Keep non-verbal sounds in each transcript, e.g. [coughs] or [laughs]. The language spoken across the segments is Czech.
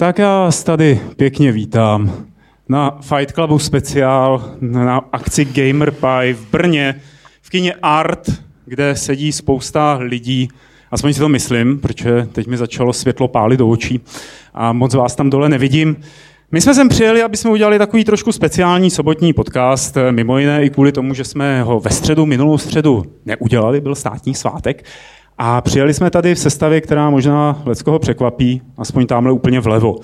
Tak já vás tady pěkně vítám na Fight Clubu speciál, na akci Gamer Pie v Brně, v kině Art, kde sedí spousta lidí, aspoň si to myslím, protože teď mi začalo světlo pálit do očí a moc vás tam dole nevidím. My jsme sem přijeli, aby jsme udělali takový trošku speciální sobotní podcast, mimo jiné i kvůli tomu, že jsme ho ve středu, minulou středu neudělali, byl státní svátek, a přijeli jsme tady v sestavě, která možná Leckoho překvapí, aspoň tamhle úplně vlevo.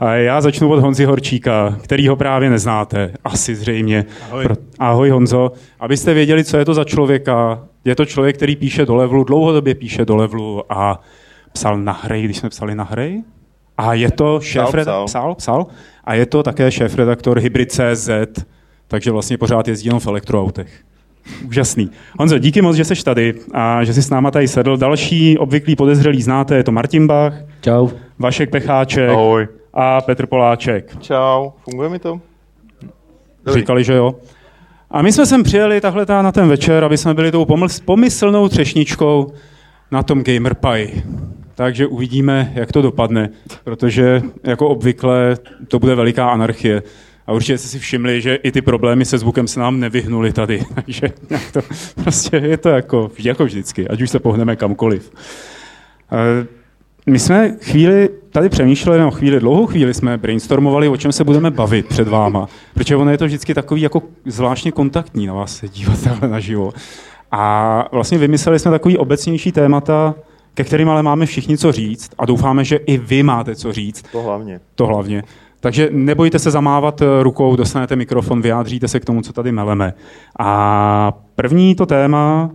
A já začnu od Honzi Horčíka, který ho právě neznáte, asi zřejmě. Ahoj. Ahoj Honzo. Abyste věděli, co je to za člověka, je to člověk, který píše do levelu, dlouhodobě píše do levelu a psal na hry, když jsme psali na hry. A je to šéf psal. psal, psal. A je to také šéf-redaktor Hybrid.cz, takže vlastně pořád jezdí jenom v elektroautech. Úžasný. Honzo, díky moc, že jsi tady a že jsi s náma tady sedl. Další obvyklý podezřelý znáte, je to Martin Bach, Čau. Vašek Pecháček Ahoj. a Petr Poláček. Čau, funguje mi to? Dobrý. Říkali, že jo. A my jsme sem přijeli takhle tá- na ten večer, aby jsme byli tou pomysl- pomyslnou třešničkou na tom Gamer Pie. Takže uvidíme, jak to dopadne, protože jako obvykle to bude veliká anarchie. A určitě jste si všimli, že i ty problémy se zvukem se nám nevyhnuly tady. [laughs] Takže to, prostě je to jako, jako vždycky, ať už se pohneme kamkoliv. My jsme chvíli tady přemýšleli, no chvíli, dlouhou chvíli jsme brainstormovali, o čem se budeme bavit před váma, protože ono je to vždycky takový jako zvláštně kontaktní na vás se dívat [laughs] takhle naživo. A vlastně vymysleli jsme takový obecnější témata, ke kterým ale máme všichni co říct a doufáme, že i vy máte co říct. To hlavně. To hlavně. Takže nebojte se zamávat eh, rukou, dostanete mikrofon, vyjádříte se k tomu, co tady meleme. A první to téma,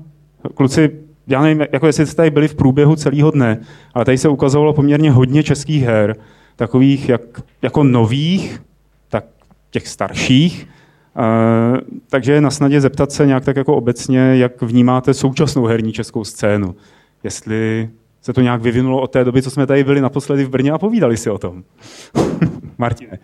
kluci, já nevím, jako jestli jste tady byli v průběhu celého dne, ale tady se ukazovalo poměrně hodně českých her, takových jak, jako nových, tak těch starších. Uh, takže je na snadě zeptat se nějak tak jako obecně, jak vnímáte současnou herní českou scénu. Jestli se to nějak vyvinulo od té doby, co jsme tady byli naposledy v Brně a povídali si o tom. [laughs] Martine.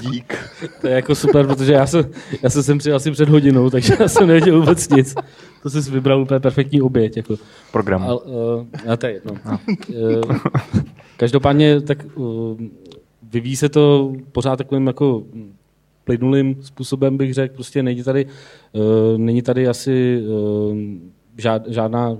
Dík. To je jako super, protože já jsem, já jsem sem přijel asi před hodinou, takže já jsem nevěděl vůbec nic. To jsi vybral úplně perfektní oběť. Jako. Program. A, uh, a to je jedno. Uh, každopádně tak uh, vyvíjí se to pořád takovým jako plynulým způsobem, bych řekl. Prostě není tady, uh, není tady asi uh, žád, žádná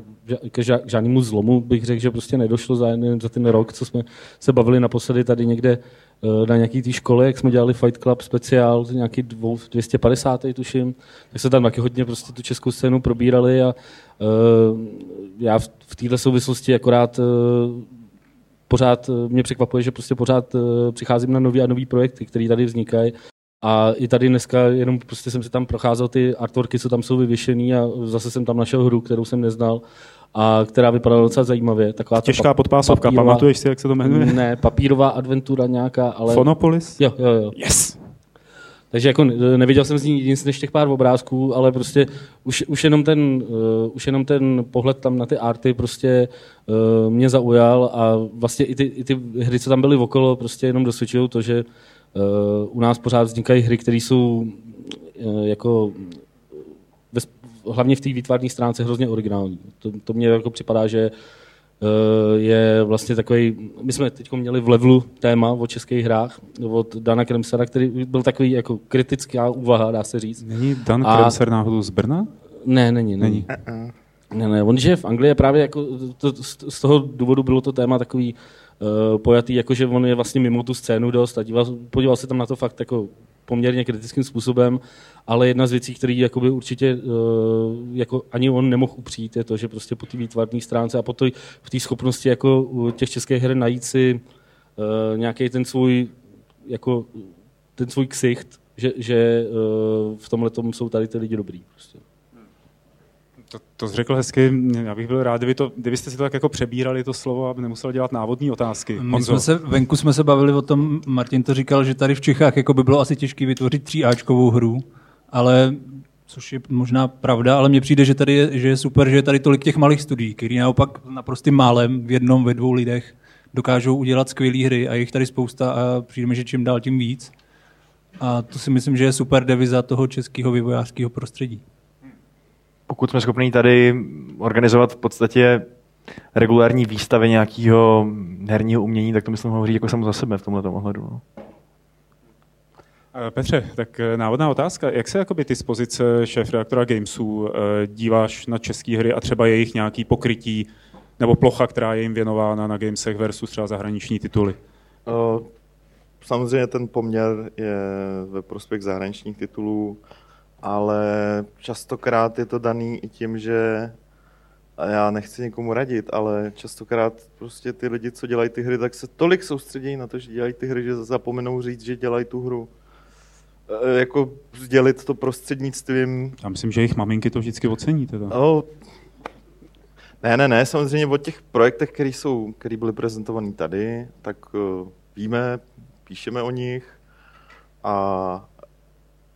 k žádnému zlomu bych řekl, že prostě nedošlo za, jen za ten rok, co jsme se bavili naposledy tady někde eh, na nějaký té škole, jak jsme dělali Fight Club speciál, nějaký dvou, 250. tuším, tak se tam taky hodně prostě tu českou scénu probírali a uh, já v, v této souvislosti akorát uh, pořád mě překvapuje, že prostě pořád přicházím na nový a nový projekty, které tady vznikají a i tady dneska jenom prostě jsem si tam procházel ty artworky, co tam jsou vyvěšený a zase jsem tam našel hru, kterou jsem neznal a která vypadala docela zajímavě. Taková ta Těžká pa- podpásovka, papírová- pamatuješ si, jak se to jmenuje? Ne, papírová adventura nějaká, ale... Fonopolis? Jo, jo, jo. Yes! Takže jako ne- neviděl jsem z ní nic než těch pár obrázků, ale prostě už, už, jenom, ten, uh, už jenom ten pohled tam na ty arty prostě uh, mě zaujal a vlastně i ty, i ty hry, co tam byly okolo, prostě jenom dosvědčují to, že u nás pořád vznikají hry, které jsou uh, jako hlavně v té výtvarné stránce hrozně originální. To, to mně jako připadá, že eh, je vlastně takový, my jsme teď měli v levelu téma o českých hrách od Dana Kremsera, který byl takový jako kritická úvaha, dá se říct. Není Dan A- Kremser náhodou z Brna? Ne, není, není. Není. Ne, ne, on žije v Anglii a právě jako to, z z toho důvodu bylo to téma takový uh, pojatý, jako že on je vlastně mimo tu scénu dost a díval, podíval se tam na to fakt jako poměrně kritickým způsobem, ale jedna z věcí, který jakoby určitě uh, jako ani on nemohl upřít, je to, že prostě po té výtvarné stránce a po té v té schopnosti jako těch českých her najít si uh, nějaký ten svůj jako ten svůj ksicht, že, že v tomhle jsou tady ty lidi dobrý. Prostě. To, to jsi řekl hezky, já bych byl rád, kdyby to, kdybyste si to tak jako přebírali to slovo, aby nemusel dělat návodní otázky. My Honzo. jsme se, venku jsme se bavili o tom, Martin to říkal, že tady v Čechách jako by bylo asi těžké vytvořit tříáčkovou hru, ale což je možná pravda, ale mně přijde, že, tady je, že je super, že je tady tolik těch malých studií, který naopak naprostým málem v jednom, ve dvou lidech dokážou udělat skvělé hry a je jich tady spousta a přijde mi, že čím dál tím víc. A to si myslím, že je super deviza toho českého vývojářského prostředí. Pokud jsme schopni tady organizovat v podstatě regulární výstavě nějakého herního umění, tak to myslím hovoří jako samo za sebe v tomhle ohledu. No. Eh, Petře, tak eh, návodná otázka. Jak se jakoby ty z pozice šéf-redaktora Gamesů eh, díváš na české hry a třeba jejich nějaký pokrytí nebo plocha, která je jim věnována na Gamesech versus třeba zahraniční tituly? Samozřejmě ten poměr je ve prospěch zahraničních titulů, ale častokrát je to daný i tím, že a já nechci někomu radit, ale častokrát prostě ty lidi, co dělají ty hry, tak se tolik soustředí na to, že dělají ty hry, že zapomenou říct, že dělají tu hru. E, jako sdělit to prostřednictvím... Já myslím, že jejich maminky to vždycky ocení teda. No, ne, ne, ne, samozřejmě o těch projektech, které jsou, které byly prezentované tady, tak uh, víme, píšeme o nich a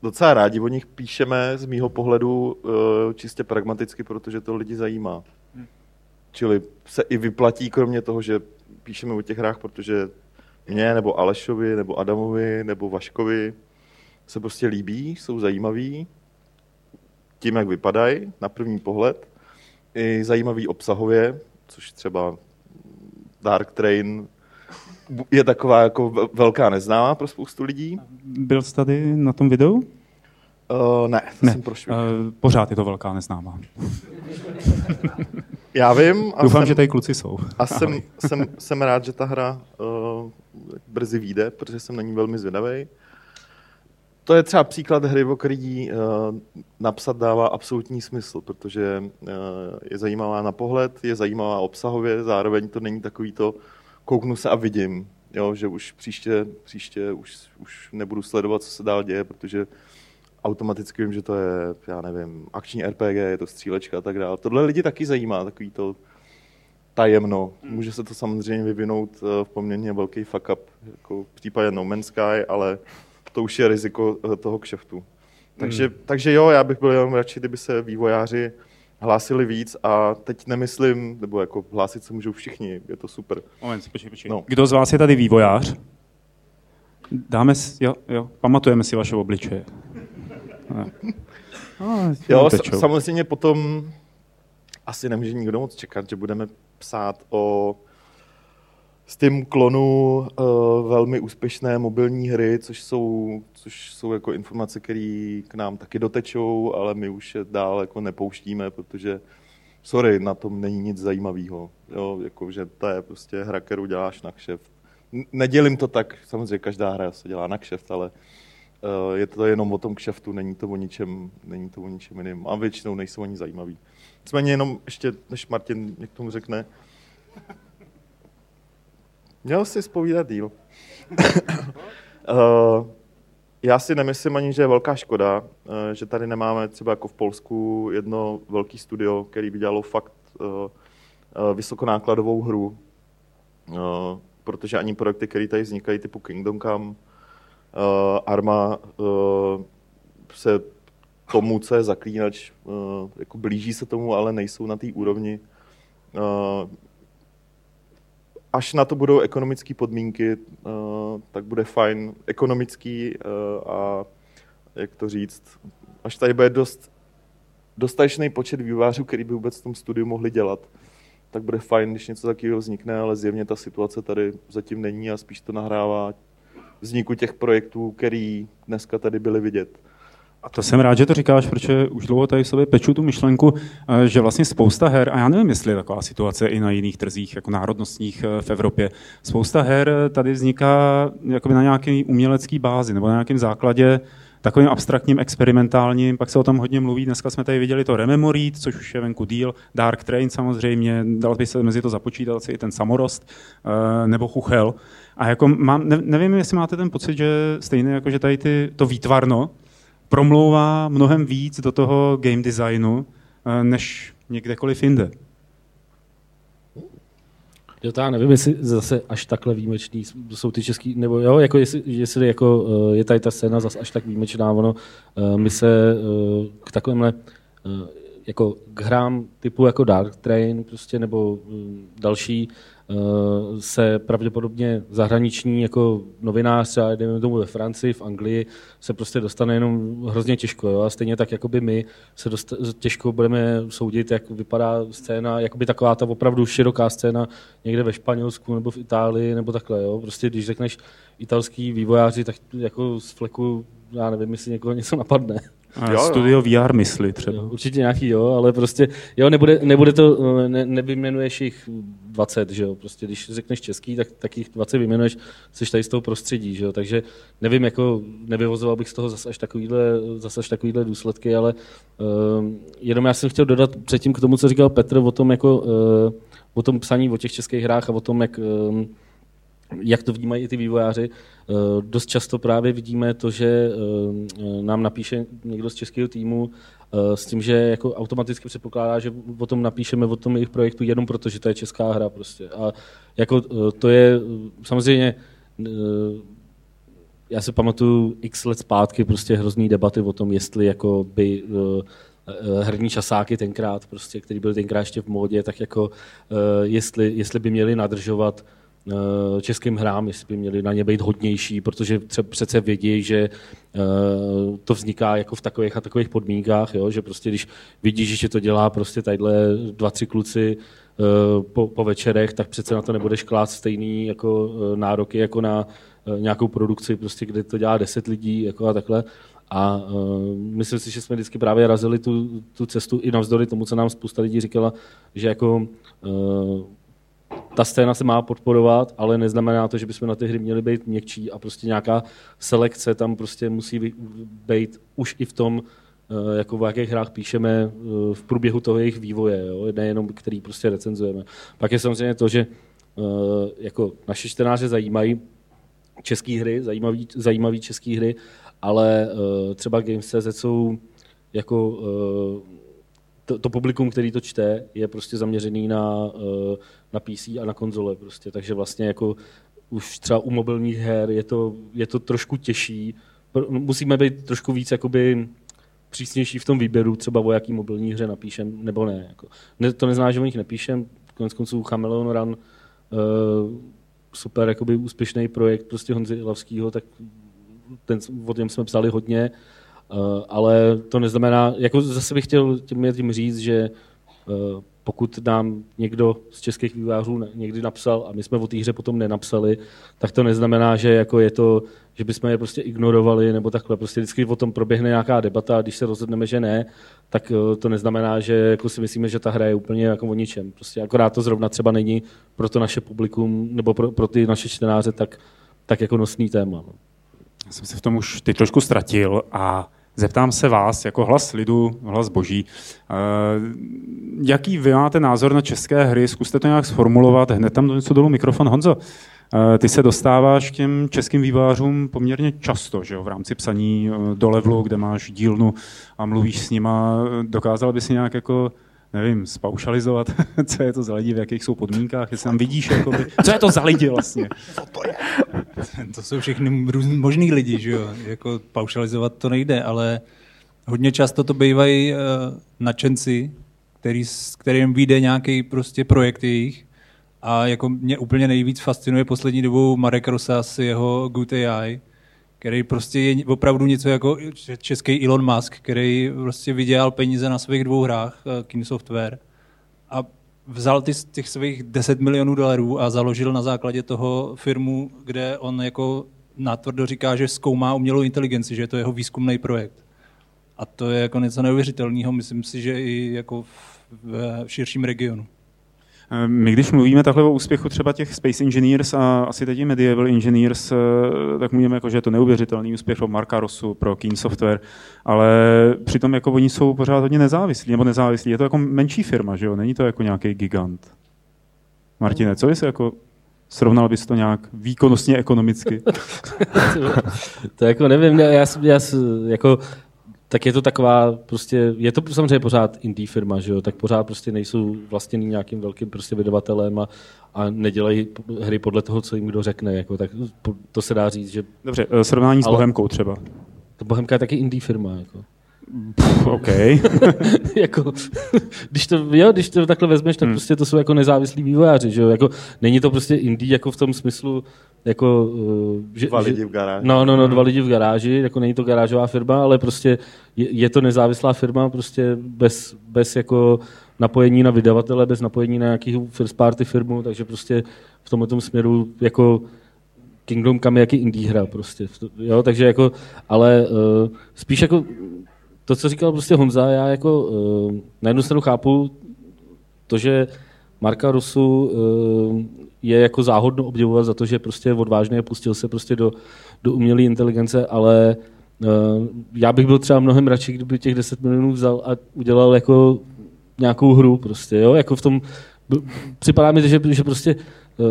docela rádi o nich píšeme z mýho pohledu uh, čistě pragmaticky, protože to lidi zajímá. Hmm. Čili se i vyplatí, kromě toho, že píšeme o těch hrách, protože mě, nebo Alešovi, nebo Adamovi, nebo Vaškovi se prostě líbí, jsou zajímaví, tím, jak vypadají na první pohled, i zajímavý obsahově, což třeba Dark Train je taková jako velká neznámá pro spoustu lidí. Byl jsi tady na tom videu? Uh, ne, to ne. jsem prošel. Uh, pořád je to velká neznámá. [laughs] Já vím. A Doufám, jsem, že tady kluci jsou. A jsem, jsem, jsem rád, že ta hra uh, brzy vyjde, protože jsem na ní velmi zvědavý. To je třeba příklad hry, o který uh, napsat dává absolutní smysl, protože uh, je zajímavá na pohled, je zajímavá obsahově, zároveň to není takový to, kouknu se a vidím, jo, že už příště, příště už, už nebudu sledovat, co se dál děje, protože automaticky vím, že to je, já nevím, akční RPG, je to střílečka a tak dále. Tohle lidi taky zajímá, takový to tajemno. Může se to samozřejmě vyvinout eh, v poměrně velký fuck up, jako v případě No Man's Sky, ale to už je riziko eh, toho kšeftu. Takže, hmm. takže jo, já bych byl jenom radši, kdyby se vývojáři hlásili víc a teď nemyslím, nebo jako hlásit se můžou všichni, je to super. Moment, počkej, počkej. No. Kdo z vás je tady vývojář? Dáme si, jo, jo, pamatujeme si vaše obličeje. [laughs] No, jo, samozřejmě potom asi nemůže nikdo moc čekat, že budeme psát o Steam klonu uh, velmi úspěšné mobilní hry, což jsou, což jsou jako informace, které k nám taky dotečou, ale my už je dál jako nepouštíme, protože sorry, na tom není nic zajímavého. Jako, že to je prostě hra, kterou děláš na kšeft. Nedělím to tak, samozřejmě každá hra se dělá na kšeft, ale uh, je to jenom o tom kšeftu, není to o ničem, není to o ničem jiným. A většinou nejsou ani zajímavý. Nicméně jenom ještě, než Martin mě k tomu řekne, Měl jsi spovídat díl. uh, [coughs] já si nemyslím ani, že je velká škoda, uh, že tady nemáme třeba jako v Polsku jedno velký studio, který by dělalo fakt uh, uh, vysokonákladovou hru, protože ani projekty, které tady vznikají typu Kingdom Come, Arma, se tomu, co je zaklínač, jako blíží se tomu, ale nejsou na té úrovni. Až na to budou ekonomické podmínky, uh, tak bude fajn ekonomický uh, a jak to říct, až tady bude dost dostatečný počet vývářů, který by vůbec v tom studiu mohli dělat, tak bude fajn, když něco takového vznikne, ale zjevně ta situace tady zatím není a spíš to nahrává vzniku těch projektů, který dneska tady byly vidět. A to jsem rád, že to říkáš, protože už dlouho tady v sobě peču tu myšlenku, eh, že vlastně spousta her, a já nevím, jestli je taková situace i na jiných trzích, jako národnostních eh, v Evropě, spousta her tady vzniká jakoby na nějaké umělecké bázi nebo na nějakém základě takovým abstraktním, experimentálním, pak se o tom hodně mluví, dneska jsme tady viděli to Rememory, což už je venku díl, Dark Train samozřejmě, dal by se mezi to započítat asi i ten Samorost, eh, nebo Chuchel. A jako mám, nevím, jestli máte ten pocit, že stejně jako, že tady ty, to výtvarno, promlouvá mnohem víc do toho game designu, eh, než někdekoliv jinde. Jo, já nevím, jestli zase až takhle výjimečný jsou ty český, nebo jo, jako jestli, jestli jako eh, je tady ta scéna zase až tak výjimečná, ono, eh, my se k takovémhle jako k hrám typu jako Dark Train prostě, nebo mm, další eh, se pravděpodobně zahraniční jako novinář, třeba dejme tomu ve Francii, v Anglii, se prostě dostane jenom hrozně těžko. Jo? A stejně tak jako by my se dost, těžko budeme soudit, jak vypadá scéna, jakoby taková ta opravdu široká scéna někde ve Španělsku nebo v Itálii nebo takhle. Jo? Prostě když řekneš italský vývojáři, tak jako z fleku, já nevím, jestli někoho něco napadne. Jo, jo. studio VR mysli třeba. Jo, určitě nějaký, jo, ale prostě, jo, nebude, nebude to, ne, nevyjmenuješ jich 20, že jo, prostě když řekneš český, tak, tak jich 20 vyjmenuješ, jsi tady z toho prostředí, že jo, takže nevím, jako nevyvozoval bych z toho zase až takovýhle, zase až takovýhle důsledky, ale um, jenom já jsem chtěl dodat předtím k tomu, co říkal Petr o tom, jako, uh, o tom psaní o těch českých hrách a o tom, jak um, jak to vnímají ty vývojáři. Eh, Dost často právě vidíme to, že eh, nám napíše někdo z českého týmu eh, s tím, že jako automaticky předpokládá, že o tom napíšeme, o tom jejich projektu jenom proto, že to je česká hra. Prostě. A jako to je samozřejmě já si pamatuju x let zpátky prostě hrozný debaty o tom, jestli jako by herní časáky tenkrát, prostě, který byl tenkrát ještě v módě, tak jako jestli, jestli by měli nadržovat Eh, českým hrám, jestli by měli na ně být hodnější, protože přece vědí, že eh, to vzniká jako v takových a takových podmínkách, jo? že prostě když vidíš, že to dělá prostě tadyhle dva, tři kluci eh, po, po večerech, tak přece na to nebudeš klát stejný jako nároky jako na nějakou produkci, prostě, kde to dělá deset lidí jako a takhle. A uh, myslím si, že jsme vždycky právě razili tu, tu cestu i navzdory tomu, co nám spousta lidí říkala, že jako uh, ta scéna se má podporovat, ale neznamená to, že bychom na ty hry měli být měkčí a prostě nějaká selekce tam prostě musí být už i v tom, eh, jako v jakých hrách píšeme eh, v průběhu toho jejich vývoje, jo? nejenom který prostě recenzujeme. Pak je samozřejmě to, že eh, jako naše čtenáře zajímají české hry, zajímavý, zajímavý české hry, ale třeba Games.cz jsou jako to, to publikum, který to čte, je prostě zaměřený na, eh, na PC a na konzole. Prostě. Takže vlastně jako už třeba u mobilních her je to, je to trošku těžší. Musíme být trošku víc jakoby přísnější v tom výběru, třeba o jaký mobilní hře napíšem, nebo ne. Jako. ne to neznamená, že o nich nepíšem. Konec konců Chameleon Run, uh, super jakoby úspěšný projekt prostě Honzy Lavskýho, tak ten, o něm jsme psali hodně. Eh, ale to neznamená, jako zase bych chtěl tím, tím říct, že eh, pokud nám někdo z českých vývářů někdy napsal a my jsme o té hře potom nenapsali, tak to neznamená, že jako je to, že bychom je prostě ignorovali nebo takhle. Prostě vždycky o tom proběhne nějaká debata a když se rozhodneme, že ne, tak eh, to neznamená, že jako si myslíme, že ta hra je úplně jako o ničem. Prostě akorát to zrovna třeba není pro to naše publikum nebo pro, pro ty naše čtenáře tak, tak jako nosný téma. No. Já jsem se v tom už ty trošku ztratil a Zeptám se vás, jako hlas lidu, hlas boží, eh, jaký vy máte názor na české hry? Zkuste to nějak sformulovat. Hned tam do něco dolů mikrofon. Honzo, eh, ty se dostáváš k těm českým vývářům poměrně často, že jo? v rámci psaní eh, do levelu, kde máš dílnu a mluvíš s nima. Dokázal by si nějak jako nevím, spaušalizovat, [laughs] co je to za lidi, v jakých jsou podmínkách, jestli tam vidíš, jakoby, [laughs] co je to za lidi vlastně. Co to je? [laughs] To jsou všechny různý možný lidi, že jo, jako paušalizovat to nejde, ale hodně často to bývají uh, nadšenci, který, s kterým vyjde nějaký prostě projekt jejich a jako mě úplně nejvíc fascinuje poslední dobou Marek Rosas, jeho Good AI, který prostě je opravdu něco jako český Elon Musk, který prostě vydělal peníze na svých dvou hrách, eh, King Software, a vzal ty, těch svých 10 milionů dolarů a založil na základě toho firmu, kde on jako natvrdo říká, že zkoumá umělou inteligenci, že je to jeho výzkumný projekt. A to je jako něco neuvěřitelného, myslím si, že i jako v, v širším regionu. Eh, my když mluvíme takhle o úspěchu třeba těch Space Engineers a asi teď i Medieval Engineers, eh, tak mluvíme jako, že je to neuvěřitelný úspěch pro Marka Rosu, pro Keen Software, ale přitom jako oni jsou pořád hodně nezávislí, nebo nezávislí. Je to jako menší firma, že jo? Není to jako nějaký gigant. Martine, co bys jako Srovnal bys to nějak výkonnostně ekonomicky? [laughs] to jako nevím, já, já jako tak je to taková, prostě, je to samozřejmě pořád indie firma, že jo, tak pořád prostě nejsou vlastněný nějakým velkým prostě vydavatelem a, a nedělají hry podle toho, co jim kdo řekne, jako, tak to se dá říct, že... Dobře, eh, srovnání s Bohemkou třeba. To Bohemka je taky indie firma, jako. Pff, OK. [laughs] jako, když, to, jo, když to takhle vezmeš, tak hmm. prostě to jsou jako nezávislí vývojáři, že jo? Jako, není to prostě indie jako v tom smyslu, jako, uh, že, Dva lidi v garáži. No, no, no, dva lidi v garáži, jako není to garážová firma, ale prostě je, je to nezávislá firma, prostě bez, bez jako napojení na vydavatele, bez napojení na nějaký first party firmu, takže prostě v tomhle směru jako Kingdom Come je jaký indie hra prostě, jo, takže jako, ale uh, spíš jako to, co říkal prostě Honza, já jako uh, na jednu stranu chápu to, že Marka Rusu uh, je jako záhodno obdivovat za to, že prostě odvážně pustil se prostě do, do umělé inteligence, ale uh, já bych byl třeba mnohem radši, kdyby těch 10 milionů vzal a udělal jako nějakou hru prostě, jo, jako v tom, připadá mi, že, že prostě uh,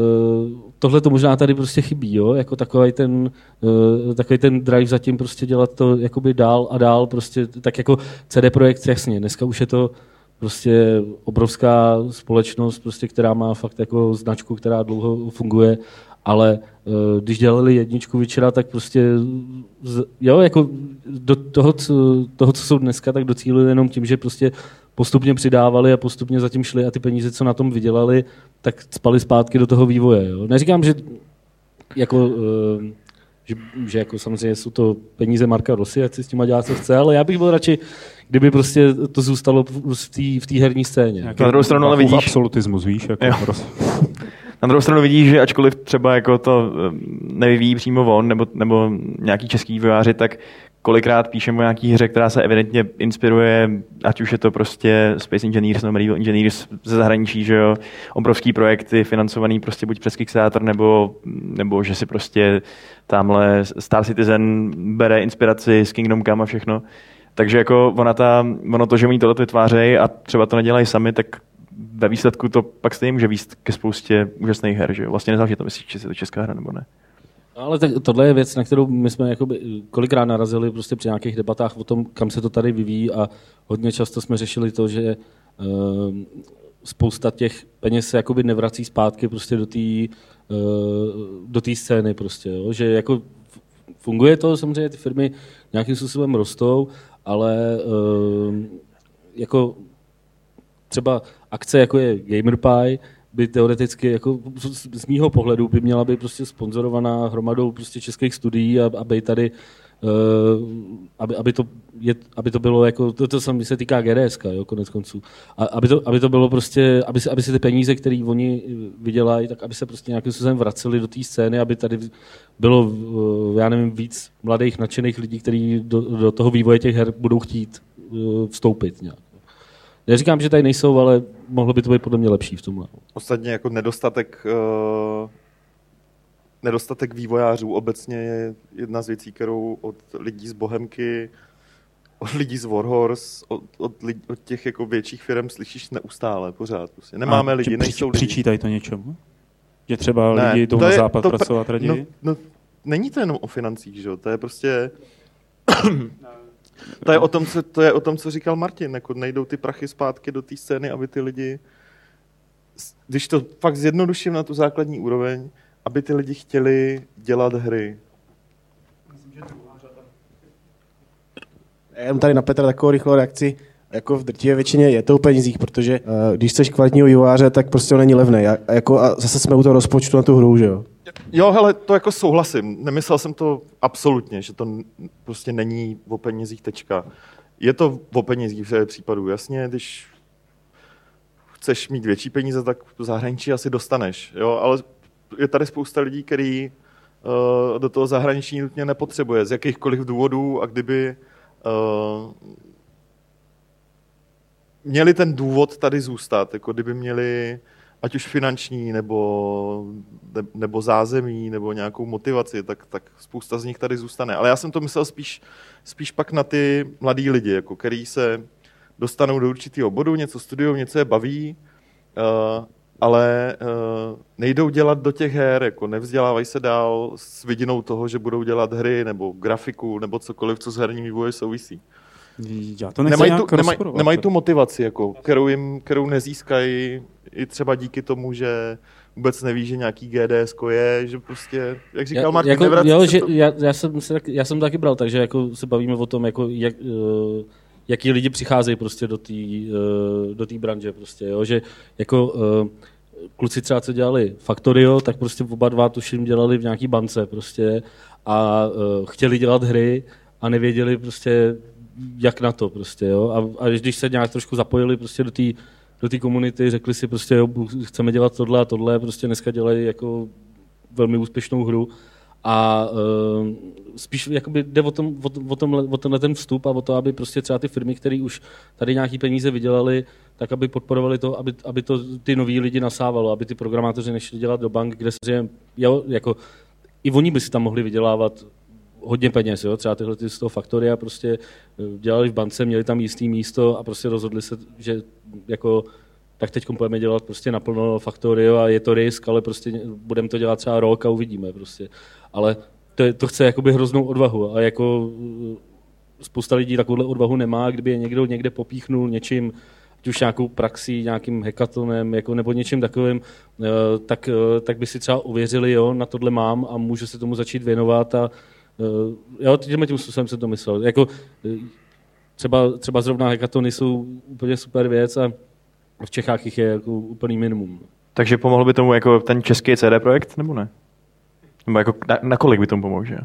tohle to možná tady prostě chybí, jo? jako takový ten, uh, takový ten drive zatím prostě dělat to jakoby dál a dál, prostě tak jako CD Projekt, jasně, dneska už je to prostě obrovská společnost, prostě, která má fakt jako značku, která dlouho funguje, ale uh, když dělali jedničku večera, tak prostě jo, jako do toho co, toho, co jsou dneska, tak docílili jenom tím, že prostě postupně přidávali a postupně zatím šli a ty peníze, co na tom vydělali, tak spali zpátky do toho vývoje. Jo. Neříkám, že jako, eh, že, že jako samozřejmě jsou to peníze Marka Rosy, ať si s tím dělá, co chce, ale já bych byl radši, kdyby prostě to zůstalo v té herní scéně. Nějaký na druhou stranu ale vidíš... absolutismus, víš? Jako [laughs] na druhou stranu vidíš, že ačkoliv třeba jako to eh, nevyvíjí přímo on, nebo, nebo nějaký český vývojáři, tak kolikrát píšeme o nějaký hře, která se evidentně inspiruje, ať už je to prostě Space Engineers nebo Medieval Engineers ze zahraničí, že jo, obrovský projekty financovaný prostě buď přes Kickstarter, nebo, nebo že si prostě tamhle Star Citizen bere inspiraci z Kingdom Come a všechno. Takže jako ona ta, ono to, že oni tohle vytvářejí a třeba to nedělají sami, tak ve výsledku to pak stejně může výst ke spoustě úžasných her, že jo? Vlastně nezáleží to, jestli je to česká hra nebo ne. Ale tak tohle je věc, na kterou my jsme jakoby kolikrát narazili prostě při nějakých debatách o tom, kam se to tady vyvíjí a hodně často jsme řešili to, že uh, spousta těch peněz se jakoby nevrací zpátky prostě do té uh, do té scény prostě, jo? že jako funguje to, samozřejmě ty firmy nějakým způsobem rostou, ale uh, jako třeba akce, jako je GamerPie, by teoreticky, jako z mýho pohledu, by měla být prostě sponzorovaná hromadou prostě českých studií, aby tady Uh, aby, aby, to je, aby to bylo jako, to, to sami se týká GDS, jo, konec konců, a, aby, to, aby to bylo prostě, aby aby se ty peníze, které oni vydělají, tak aby se prostě nějakým způsobem vraceli do té scény, aby tady bylo, uh, já nevím, víc mladých nadšených lidí, kteří do, do toho vývoje těch her budou chtít uh, vstoupit nějak. Neříkám, že tady nejsou, ale mohlo by to být podle mě lepší v tomhle. Ostatně jako nedostatek uh, nedostatek vývojářů obecně je jedna z věcí, kterou od lidí z Bohemky, od lidí z Warhorse, od, od, lidí, od těch jako větších firm slyšíš neustále, pořád. Prostě. Nemáme A lidi, při, nejsou lidi. Přičítají to něčemu? Že třeba ne, lidi jdou na západ to pracovat raději? No, no, není to jenom o financích, že? to je prostě [coughs] to je, o tom, co, to je o tom, co říkal Martin. Jako nejdou ty prachy zpátky do té scény, aby ty lidi, když to fakt zjednoduším na tu základní úroveň, aby ty lidi chtěli dělat hry. Já mám tady na Petra takovou rychlou reakci. Jako v drtivé většině je to o penězích, protože uh, když chceš kvalitního vývojáře, tak prostě on není levný. A, a, jako, a zase jsme u toho rozpočtu na tu hru, že jo? Jo, hele, to jako souhlasím. Nemyslel jsem to absolutně, že to prostě není o penězích tečka. Je to o penězích v případu, jasně, když chceš mít větší peníze, tak v zahraničí asi dostaneš, jo, ale je tady spousta lidí, který uh, do toho zahraničí nutně nepotřebuje z jakýchkoliv důvodů a kdyby uh, měli ten důvod tady zůstat, jako kdyby měli ať už finanční, nebo, nebo zázemí, nebo nějakou motivaci, tak, tak spousta z nich tady zůstane. Ale já jsem to myslel spíš, spíš pak na ty mladý lidi, jako který se dostanou do určitého bodu, něco studují, něco je baví, uh, ale uh, nejdou dělat do těch her, jako nevzdělávají se dál s vidinou toho, že budou dělat hry nebo grafiku nebo cokoliv, co s herním vývojem souvisí. Já to nemají tu, nemaj, nemají tu motivaci, jako, kterou, jim, kterou nezískají i třeba díky tomu, že vůbec neví, že nějaký GDS je, že prostě, jak říkal Martin, jako, jo, že to... já, já, jsem, já jsem taky bral, takže jako se bavíme o tom, jako jak, uh, jaký lidi přicházejí prostě do té uh, do té branže prostě, jo? že jako uh, kluci třeba co dělali Factorio, tak prostě oba dva tuším dělali v nějaký bance prostě a uh, chtěli dělat hry a nevěděli prostě jak na to prostě, jo? A, a když se nějak trošku zapojili prostě do té do té komunity, řekli si prostě, jo, chceme dělat tohle a tohle, prostě dneska dělají jako velmi úspěšnou hru a uh, spíš jakoby jde o, tom, o, o, tomhle, o tenhle ten vstup a o to, aby prostě třeba ty firmy, které už tady nějaký peníze vydělali, tak aby podporovali to, aby, aby to ty noví lidi nasávalo, aby ty programátoři nešli dělat do bank, kde se jo, jako i oni by si tam mohli vydělávat hodně peněz, jo? třeba tyhle ty z toho faktoria prostě eh, dělali v bance, měli tam jistý místo a prostě rozhodli se, že jako tak teď budeme dělat prostě naplno faktorio a je to risk, ale prostě budeme to dělat třeba rok a uvidíme prostě. Ale to, je, to chce jakoby hroznou odvahu a jako eh, spousta lidí takovouhle odvahu nemá, kdyby je někdo někde popíchnul něčím, ať už nějakou praxí, nějakým hekatonem jako, nebo něčím takovým, eh, tak, tak by si třeba uvěřili, jo, na tohle mám a můžu se tomu začít věnovat a, jo, tímhle tím způsobem jsem to myslel. Jako, eh, třeba, třeba zrovna hekatony jsou úplně super věc a v Čechách jich je jako úplný minimum. Takže pomohl by tomu jako ten český CD projekt, nebo ne? Nebo jako na, na kolik by tomu pomůže?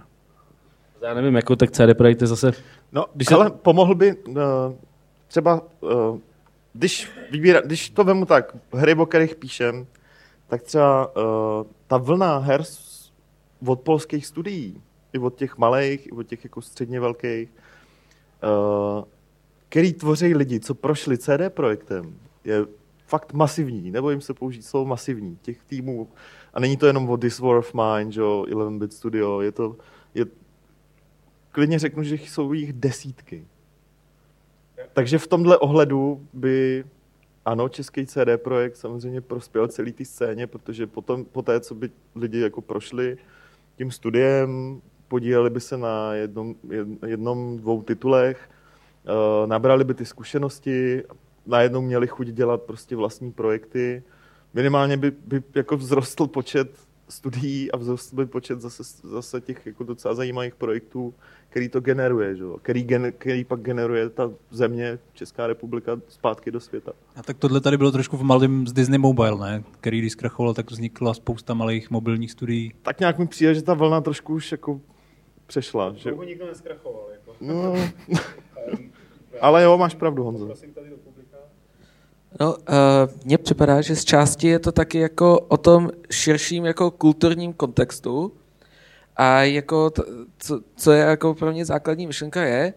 Já nevím, jako tak CD projekt je zase... No, když ale se... pomohl by uh, třeba, uh, když, vybíra, když to vemu tak, hry, o kterých píšem, tak třeba uh, ta vlna her od polských studií, i od těch malých, i od těch jako středně velkých, uh, který tvoří lidi, co prošli CD projektem, je fakt masivní, nebo jim se použít slovo masivní, těch týmů. A není to jenom o This War of Mine, že 11-bit studio, je to, je, klidně řeknu, že jsou jich desítky. Takže v tomhle ohledu by, ano, český CD projekt samozřejmě prospěl celý té scéně, protože potom, po té, co by lidi jako prošli tím studiem, podíleli by se na jednom, jednom dvou titulech, eh, nabrali by ty zkušenosti, najednou měli chuť dělat prostě vlastní projekty. Minimálně by, by jako vzrostl počet studií a vzrostl by počet zase, zase těch jako docela zajímavých projektů, který to generuje, že? Který, gen, který pak generuje ta země, Česká republika, zpátky do světa. A tak tohle tady bylo trošku v malém z Disney Mobile, ne? Který když zkrachoval, tak vznikla spousta malých mobilních studií. Tak nějak mi přijde, že ta vlna trošku už jako přešla. Že... Dlouho nikdo neskrachoval. Jako. No, [laughs] [laughs] ale jo, máš pravdu, Honzo. No, uh, mně připadá, že z části je to taky jako o tom širším jako kulturním kontextu a jako to, co, co je jako pro mě základní myšlenka je,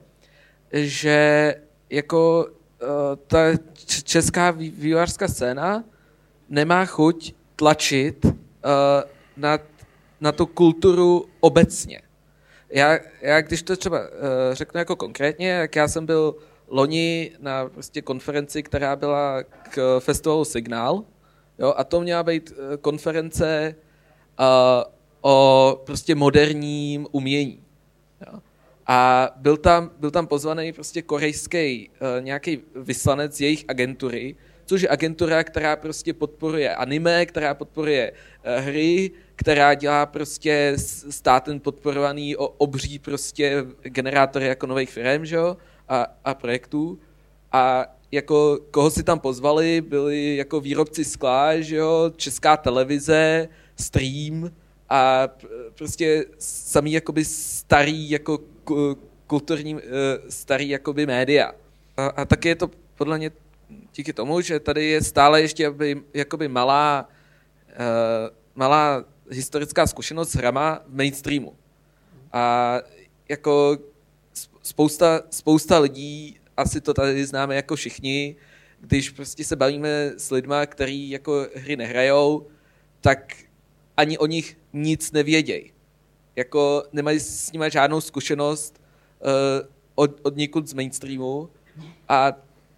že jako uh, ta česká vývojářská scéna nemá chuť tlačit uh, na, na tu kulturu obecně. Já, já když to třeba uh, řeknu jako konkrétně, jak já jsem byl loni na prostě konferenci, která byla k festivalu Signál, jo, a to měla být uh, konference uh, o prostě moderním umění. Jo. A byl tam, byl tam pozvaný prostě korejský uh, nějaký vyslanec jejich agentury, což je agentura, která prostě podporuje anime, která podporuje uh, hry, která dělá prostě státem podporovaný obří prostě generátory jako nových firm, že jo, a, a projektů. A jako koho si tam pozvali, byli jako výrobci skla, že jo, česká televize, stream a prostě samý jakoby starý jako kulturní eh, starý jakoby média. A, a taky je to podle mě díky tomu, že tady je stále ještě jakoby malá, uh, malá historická zkušenost s hrama v mainstreamu. A jako spousta, spousta lidí, asi to tady známe jako všichni, když prostě se bavíme s lidma, kteří jako hry nehrajou, tak ani o nich nic nevědějí. Jako nemají s nimi žádnou zkušenost uh, od, od někud z mainstreamu a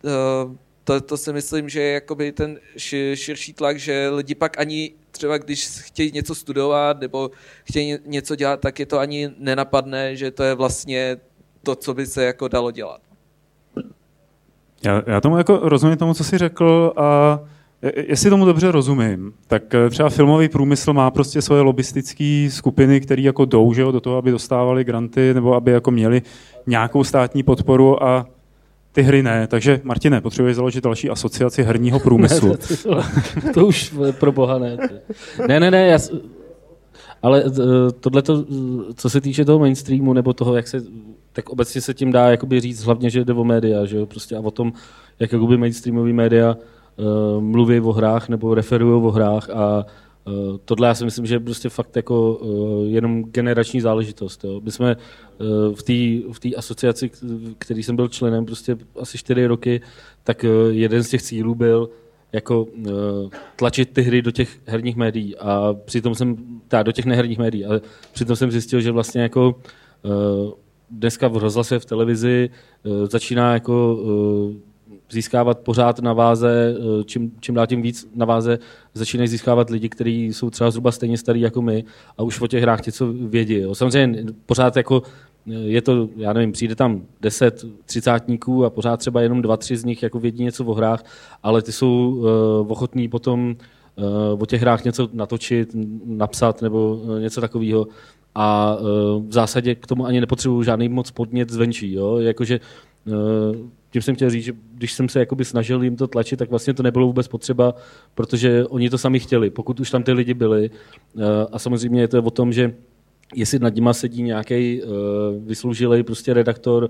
uh, to, to si myslím, že je jakoby ten širší tlak, že lidi pak ani třeba když chtějí něco studovat nebo chtějí něco dělat, tak je to ani nenapadne, že to je vlastně to, co by se jako dalo dělat. Já, já tomu jako rozumím tomu, co jsi řekl a jestli tomu dobře rozumím, tak eh, třeba filmový průmysl má prostě svoje lobistické skupiny, které jako jdou že jo, do toho, aby dostávali granty nebo aby jako měli nějakou státní podporu a ty hry ne. Takže Martine, potřebuješ založit další asociaci herního průmyslu. [laughs] Ne, to, to, to už pro boha ne. Ne, ne, ne, já, ale tohle, co se týče toho mainstreamu, nebo toho, jak se, tak obecně se tím dá jakoby říct hlavně, že jde o média, že jo, prostě a o tom, jak jakoby mainstreamový média uh, mluví o hrách nebo referují o hrách a uh, tohle já si myslím, že je prostě fakt jako uh, jenom generační záležitost. Jo. My jsme uh, v té v asociaci, který jsem byl členem prostě asi čtyři roky, tak uh, jeden z těch cílů byl jako uh, tlačit ty hry do těch herních médií a přitom jsem, teda do těch neherních médií, ale přitom jsem zjistil, že vlastně jako uh, dneska v rozhlase v televizi uh, začíná jako uh, získávat pořád na váze, uh, čím, čím dál tím víc na váze začínají získávat lidi, kteří jsou třeba zhruba stejně starí jako my a už o těch hrách něco vědí. Jo. Samozřejmě pořád jako je to, já nevím, přijde tam 10 třicátníků a pořád třeba jenom dva, tři z nich jako vědí něco o hrách, ale ty jsou uh, ochotní potom uh, o těch hrách něco natočit, napsat nebo něco takového. A uh, v zásadě k tomu ani nepotřebuju žádný moc podnět zvenčí. Jo? Jakože, uh, tím jsem chtěl říct, že když jsem se jakoby snažil jim to tlačit, tak vlastně to nebylo vůbec potřeba, protože oni to sami chtěli, pokud už tam ty lidi byli. Uh, a samozřejmě je to o tom, že jestli nad nima sedí nějaký vysloužilý prostě redaktor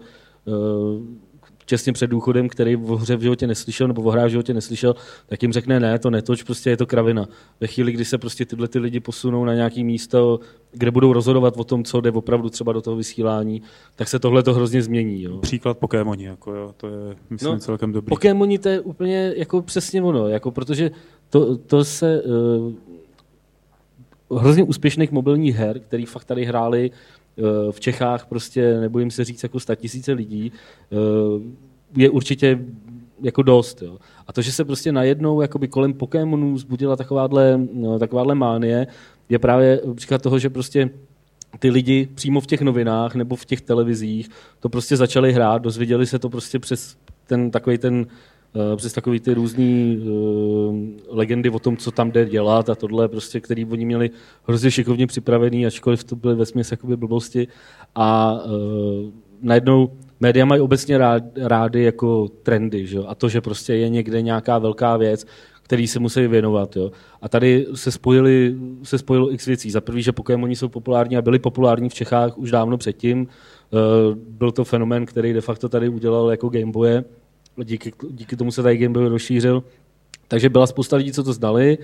těsně před důchodem, který v hře v životě neslyšel nebo v hrách v životě neslyšel, tak jim řekne ne, to netoč, prostě je to kravina. Ve chvíli, kdy se prostě tyhle ty lidi posunou na nějaké místo, kde budou rozhodovat o tom, co jde opravdu třeba do toho vysílání, tak se tohle to hrozně změní. Jo. Příklad Pokémoni, jako jo, to je, myslím, No, celkem dobrý. Pokémoni to je úplně jako přesně ono, jako protože to, to se uh, hrozně úspěšných mobilních her, který fakt tady hráli v Čechách, prostě nebojím se říct jako tisíce lidí, uh, je určitě jako dost. Jo. A to, že se prostě najednou jakoby kolem Pokémonů zbudila takováhle, no, takováhle mánie, je právě příklad toho, že prostě ty lidi přímo v těch novinách nebo v těch televizích to prostě začali hrát, dozvěděli se to prostě přes ten takový ten eh, přes takový ty různý uh, legendy o tom, co tam jde dělat a tohle, prostě, který oni měli hrozně šikovně připravený, ačkoliv to byly vesměs jakoby blbosti. A uh, najednou média mají obecně rád, rády jako trendy, že? a to, že prostě je někde nějaká velká věc, který se musí věnovat. Jo. A tady se, spojili, se spojilo x věcí. Za prvý, že Pokémoni jsou populární a byli populární v Čechách už dávno předtím. Byl to fenomén, který de facto tady udělal jako Gameboye. Díky, díky tomu se tady Gameboy rozšířil. Takže byla spousta lidí, co to znali.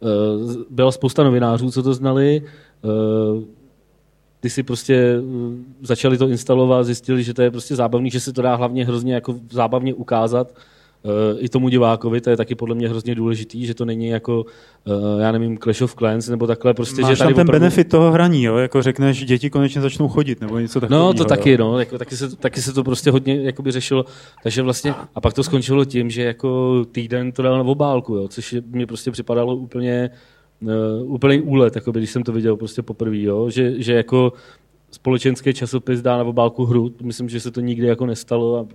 Uh, byla spousta novinářů, co to znali. Uh, ty si prostě uh, začali to instalovat, zjistili, že to je prostě zábavný, že se to dá hlavně hrozně jako zábavně ukázat i tomu divákovi, to je taky podle mě hrozně důležitý, že to není jako, uh, já nevím, Clash of Clans nebo takhle, prostě, Máš že tady tam ten opravdu... benefit toho hraní, jo? jako řekneš, že děti konečně začnou chodit, nebo něco takového. No, to taky, jo? no, jako, taky, se, taky se to prostě hodně jakoby řešilo, takže vlastně, a pak to skončilo tím, že jako týden to dal na obálku, jo, což mě prostě připadalo úplně, uh, úplný úlet, jakoby, když jsem to viděl prostě poprvé, jo, že, že jako společenský časopis dá na obálku hru, myslím, že se to nikdy jako nestalo a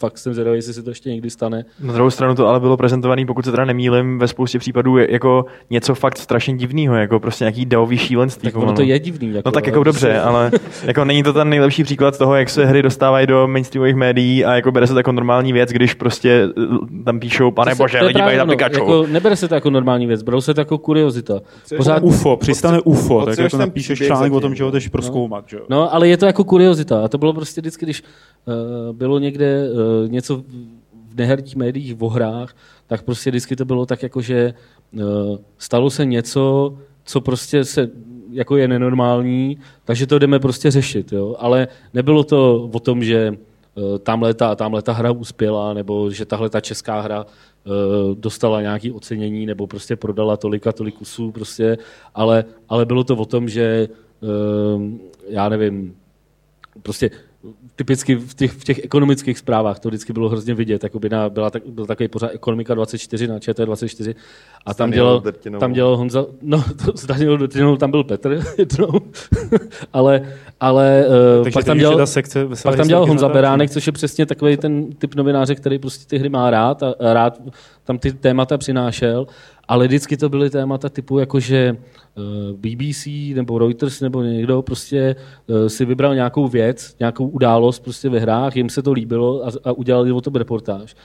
fakt jsem zvědavý, jestli se to ještě někdy stane. Na druhou stranu to ale bylo prezentované, pokud se teda nemýlim, ve spoustě případů je- jako něco fakt strašně divného, jako prostě nějaký deový šílenství. Tak ono pomalu. to je divný. Jako, No tak ale jako dobře, prostě- ale [laughs] jako není to ten nejlepší příklad toho, jak se hry dostávají do mainstreamových médií a jako bere se to jako normální věc, když prostě eh, tam píšou, pane bože, lidi právě mají ono, Pikachu. Jako, nebere se to jako normální věc, berou se to jako kuriozita. Pořád, UFO, přistane UFO, tak jako napíšeš článek o tom, že ho no. jdeš proskoumat, že jo? No, ale je to jako kuriozita. A to bylo prostě vždycky, když uh, bylo někde uh, něco v- v neherních médiích o hrách, tak prostě vždycky to bylo tak, jako že uh, stalo se něco, co prostě se jako je nenormální, takže to jdeme prostě řešit. Jo? Ale nebylo to o tom, že uh, tamhle ta, tamhle ta hra uspěla, nebo že tahle ta česká hra dostala nějaké ocenění, nebo prostě prodala tolik a tolik kusů, prostě, ale, ale bylo to o tom, že já nevím, prostě typicky v těch, v těch ekonomických zprávách to vždycky bylo hrozně vidět. Jakoby na, byla tak, byl takový pořád Ekonomika 24 na ČT24 a tam dělal, tam dělal Honza, no [laughs] to, s Danielou tam byl Petr [laughs] jednou, ale, ale uh, Takže pak tam dělal, sekce pak tam dělal historky Honza Beránek, což je přesně takový ten typ novináře, který prostě ty hry má rád a rád tam ty témata přinášel. Ale vždycky to byly témata typu jako, že eh, BBC nebo Reuters nebo někdo prostě eh, si vybral nějakou věc, nějakou událost prostě ve hrách, jim se to líbilo a, a udělali o tom reportáž.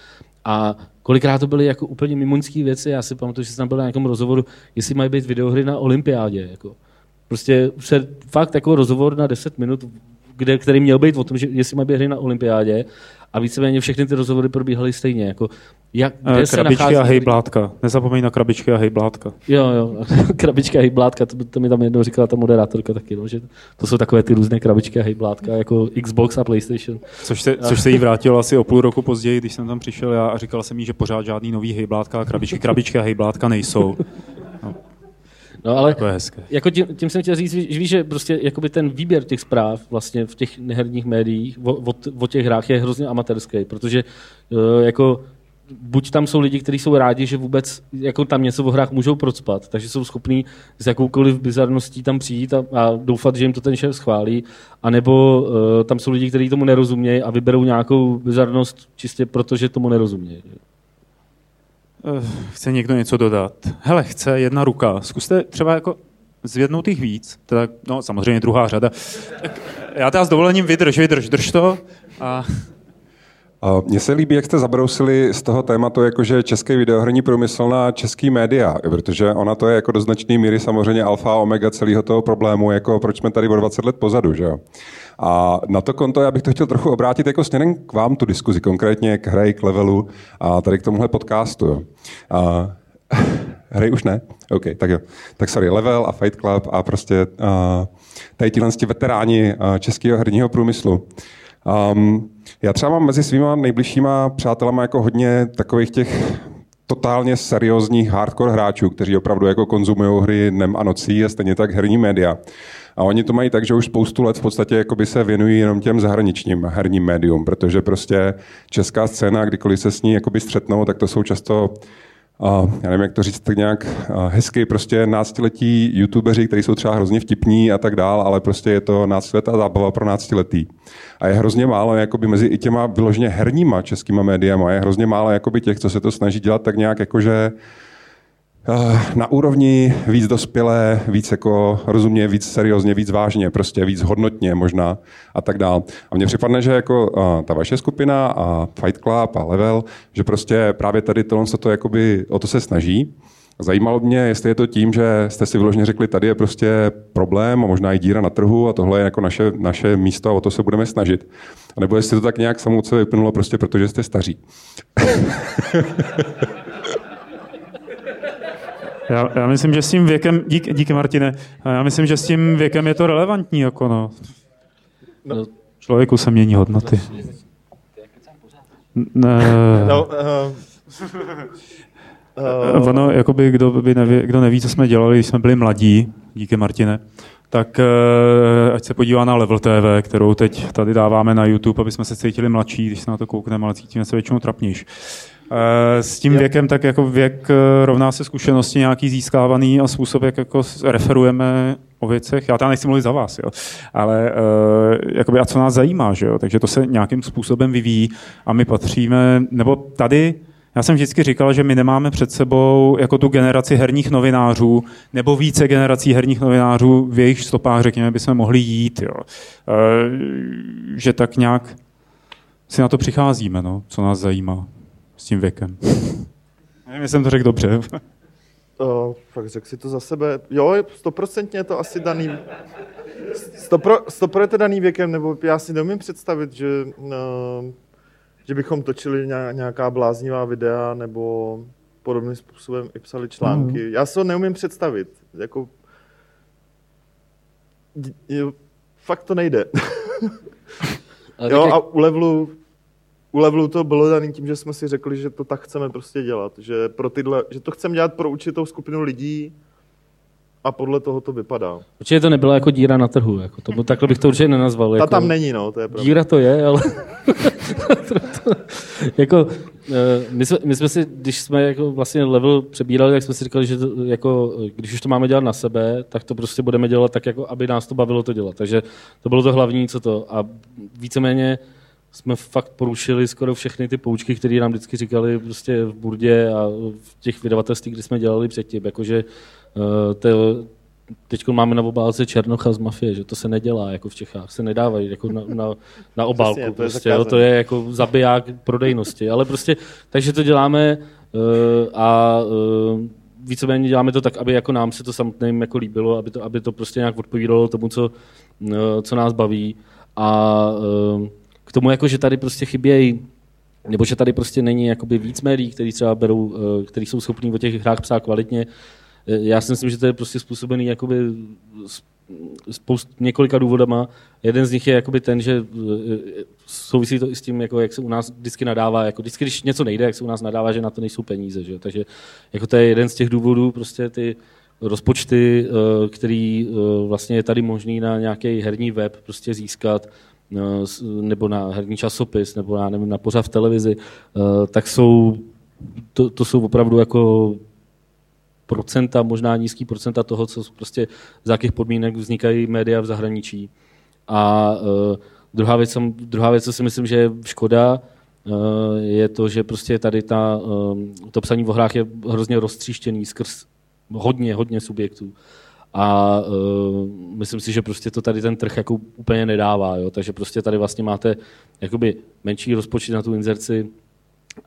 A kolikrát to byly jako úplně mimoňské věci, já si pamatuju, že jsem tam byl na nějakém rozhovoru, jestli mají být videohry na olympiádě. Jako. Prostě se, fakt jako rozhovor na 10 minut, kde, který měl být o tom, že jestli mají být hry na olympiádě a víceméně všechny ty rozhovory probíhaly stejně. Jako, jak, kde Eh, se Krabičky nachází- a hejblátka. Nezapomeň na krabičky a hejblátka. Jo, jo, [laughs] krabička a hejblátka, to, to mi tam jednou říkala ta moderátorka taky, no, že to jsou takové ty různé krabičky a hejblátka, jako Xbox a PlayStation. Což se, což se jí vrátilo asi o půl roku později, když jsem tam přišel já a říkal jsem jí, že pořád žádný nový hejblátka a krabičky, krabičky a hejblátka nejsou. [laughs] No ale To je hezké. jako tím, tím jsem chtěl říct, víš, víš, že prostě jakoby ten výběr těch zpráv vlastně v těch neherních médiích o, o, o těch hrách je hrozně amatérský, protože eh, jako buď tam jsou lidi, kteří jsou rádi, že vůbec jako tam něco o hrách můžou procpat, takže jsou schopní s jakoukoliv bizarností tam přijít a, a doufat, že jim to ten šéf schválí, anebo uh, tam jsou lidi, kteří tomu nerozumějí a vyberou nějakou bizarnost čistě proto, že tomu nerozumějí. Eh, Chce někdo něco dodat? Hele, chce jedna ruka. Zkuste třeba jako zvednout jich víc. Teda, no, samozřejmě druhá řada. Tak já teda s dovolením vydrž, vydrž, drž to. A Mně se líbí, jak jste zabrousili z toho tématu, jakože český videoherní průmysl na český média, protože ona to je jako do značné míry samozřejmě alfa a omega celého toho problému, jako proč jsme tady o 20 let pozadu, že jo. A na to konto já bych to chtěl trochu obrátit jako směrem k vám tu diskuzi, konkrétně k hry, k levelu a tady k tomuhle podcastu. Jo. A, [laughs] hry už ne? OK, tak jo. Tak sorry, Level a Fight Club a prostě uh, tady tihle ti veteráni uh, českého herního průmyslu. Um, já třeba mám mezi svýma nejbližšíma přátelama jako hodně takových těch totálně seriózních hardcore hráčů, kteří opravdu jako konzumují hry dnem a nocí a stejně tak herní média. A oni to mají tak, že už spoustu let v podstatě jakoby se věnují jenom těm zahraničním herním médium, protože prostě česká scéna, kdykoliv se s ní jakoby střetnou, tak to jsou často a já nevím, jak to říct, tak nějak a, hezky prostě náctiletí youtubeři, kteří jsou třeba hrozně vtipní a tak dál, ale prostě je to náctiletá zábava pro náctiletý. A je hrozně málo jakoby mezi i těma vyloženě herníma českýma médiama, je hrozně málo jakoby těch, co se to snaží dělat tak nějak jakože eh, na úrovni víc dospělé, víc jako rozumně, víc seriózně, víc vážně, prostě víc hodnotně možná a tak dál. A mně připadne, že jako uh, ta vaše skupina a Fight Club a Level, že prostě právě tady tohle se to jakoby o to se snaží. Zajímalo mě, jestli je to tím, že jste si vyloženě řekli, tady je prostě problém a možná i díra na trhu a tohle je jako naše, naše místo a o to se budeme snažit. A nebo jestli to tak nějak samo od sebe vyplynulo prostě protože jste staří. [laughs] já, já myslím, že s tím věkem, dík, díky Martine, já myslím, že s tím věkem je to relevantní. Jako no. No, Člověku se mění hodnoty. Ne, No, uh, uh, Ono, jakoby, kdo, by neví, kdo neví, co jsme dělali, když jsme byli mladí, díky Martine, tak eh, ať se podívá na Level TV, kterou teď tady dáváme na YouTube, aby jsme se cítili mladší, když se na to koukneme, ale cítíme se většinou trapnější. Eh, S tím věkem, tak jako věk eh, rovná se zkušenosti nějaký získávaný a způsob, jak jako referujeme o věcech. Já tam nechci mluvit za vás, jo. ale uh, jakoby, a co nás zajímá, že jo? takže to se nějakým způsobem vyvíjí a my patříme, nebo tady já jsem vždycky říkal, že my nemáme před sebou jako tu generaci herních novinářů, nebo více generací herních novinářů, v jejich stopách, řekněme, bychom mohli jít. Jo. E, že tak nějak si na to přicházíme, no, co nás zajímá s tím věkem. [laughs] Nevím, jestli jsem to řekl dobře. [laughs] uh, fakt řekl si to za sebe. Jo, je stoprocentně je to asi daný, stopro, stopro je to daný věkem, nebo já si neumím představit, že, uh, že bychom točili ně- nějaká bláznivá videa, nebo podobným způsobem i psali články. Já si to neumím představit. Jako, jo, fakt to nejde. [laughs] Jo, a u levelu, u levelu to bylo daný tím, že jsme si řekli, že to tak chceme prostě dělat. Že, pro tyhle, že to chceme dělat pro určitou skupinu lidí a podle toho to vypadá. určitě to nebyla jako díra na trhu, jako to, takhle bych to určitě nenazval. Ta Jako, tam není, no, to je pravda. Díra to je, ale [laughs] jako, eh, my, jsme, my jsme si, když jsme jako vlastně level přebírali, tak jsme si říkali, že to, jako, když už to máme dělat na sebe, tak to prostě budeme dělat tak, jako, aby nás to bavilo to dělat. Takže to bylo to hlavní, co to. A víceméně jsme fakt porušili skoro všechny ty poučky, které nám vždycky říkali prostě v Burdě a v těch vydavatelstvích, kdy jsme dělali předtím. Jakože to, teď máme na obálce Černocha z mafie, že to se nedělá jako v Čechách, se nedávají jako na, na, na [laughs] obálku. Přesně, to je prostě, jo, to je jako zabiják prodejnosti. Ale prostě, takže to děláme uh, a uh, víceméně děláme to tak, aby jako nám se to samotným jako líbilo, aby to, aby to prostě nějak odpovídalo tomu, co, uh, co nás baví. A uh, tomu, jako, že tady prostě chybějí nebo že tady prostě není jakoby víc médií, který třeba berou, eh, který jsou schopní o těch hrách psát kvalitně. Eh, Já si myslím, že to je prostě způsobený jakoby spoust několika důvodama. Jeden z nich je jakoby ten, že eh, souvisí to i s tím, jako jak se u nás vždycky nadává, jako vždycky, když něco nejde, jak se u nás nadává, že na to nejsou peníze. Že? Takže jako to je jeden z těch důvodů, prostě ty rozpočty, který vlastně je tady možný na nějaký herní web prostě získat, nebo na herní časopis, nebo já nevím, na pořad v televizi, eh, tak jsou, to, to jsou opravdu jako procenta, možná nízký procenta toho, co prostě z jakých podmínek vznikají média v zahraničí. A uh, druhá, věc, druhá věc, co si myslím, že je škoda, uh, je to, že prostě tady ta, to psaní v hrách je hrozně roztříštěný skrz hodně, hodně subjektů. A uh, myslím si, že prostě to tady ten trh jako úplně nedává. Jo? Takže prostě tady vlastně máte jakoby menší rozpočet na tu inzerci,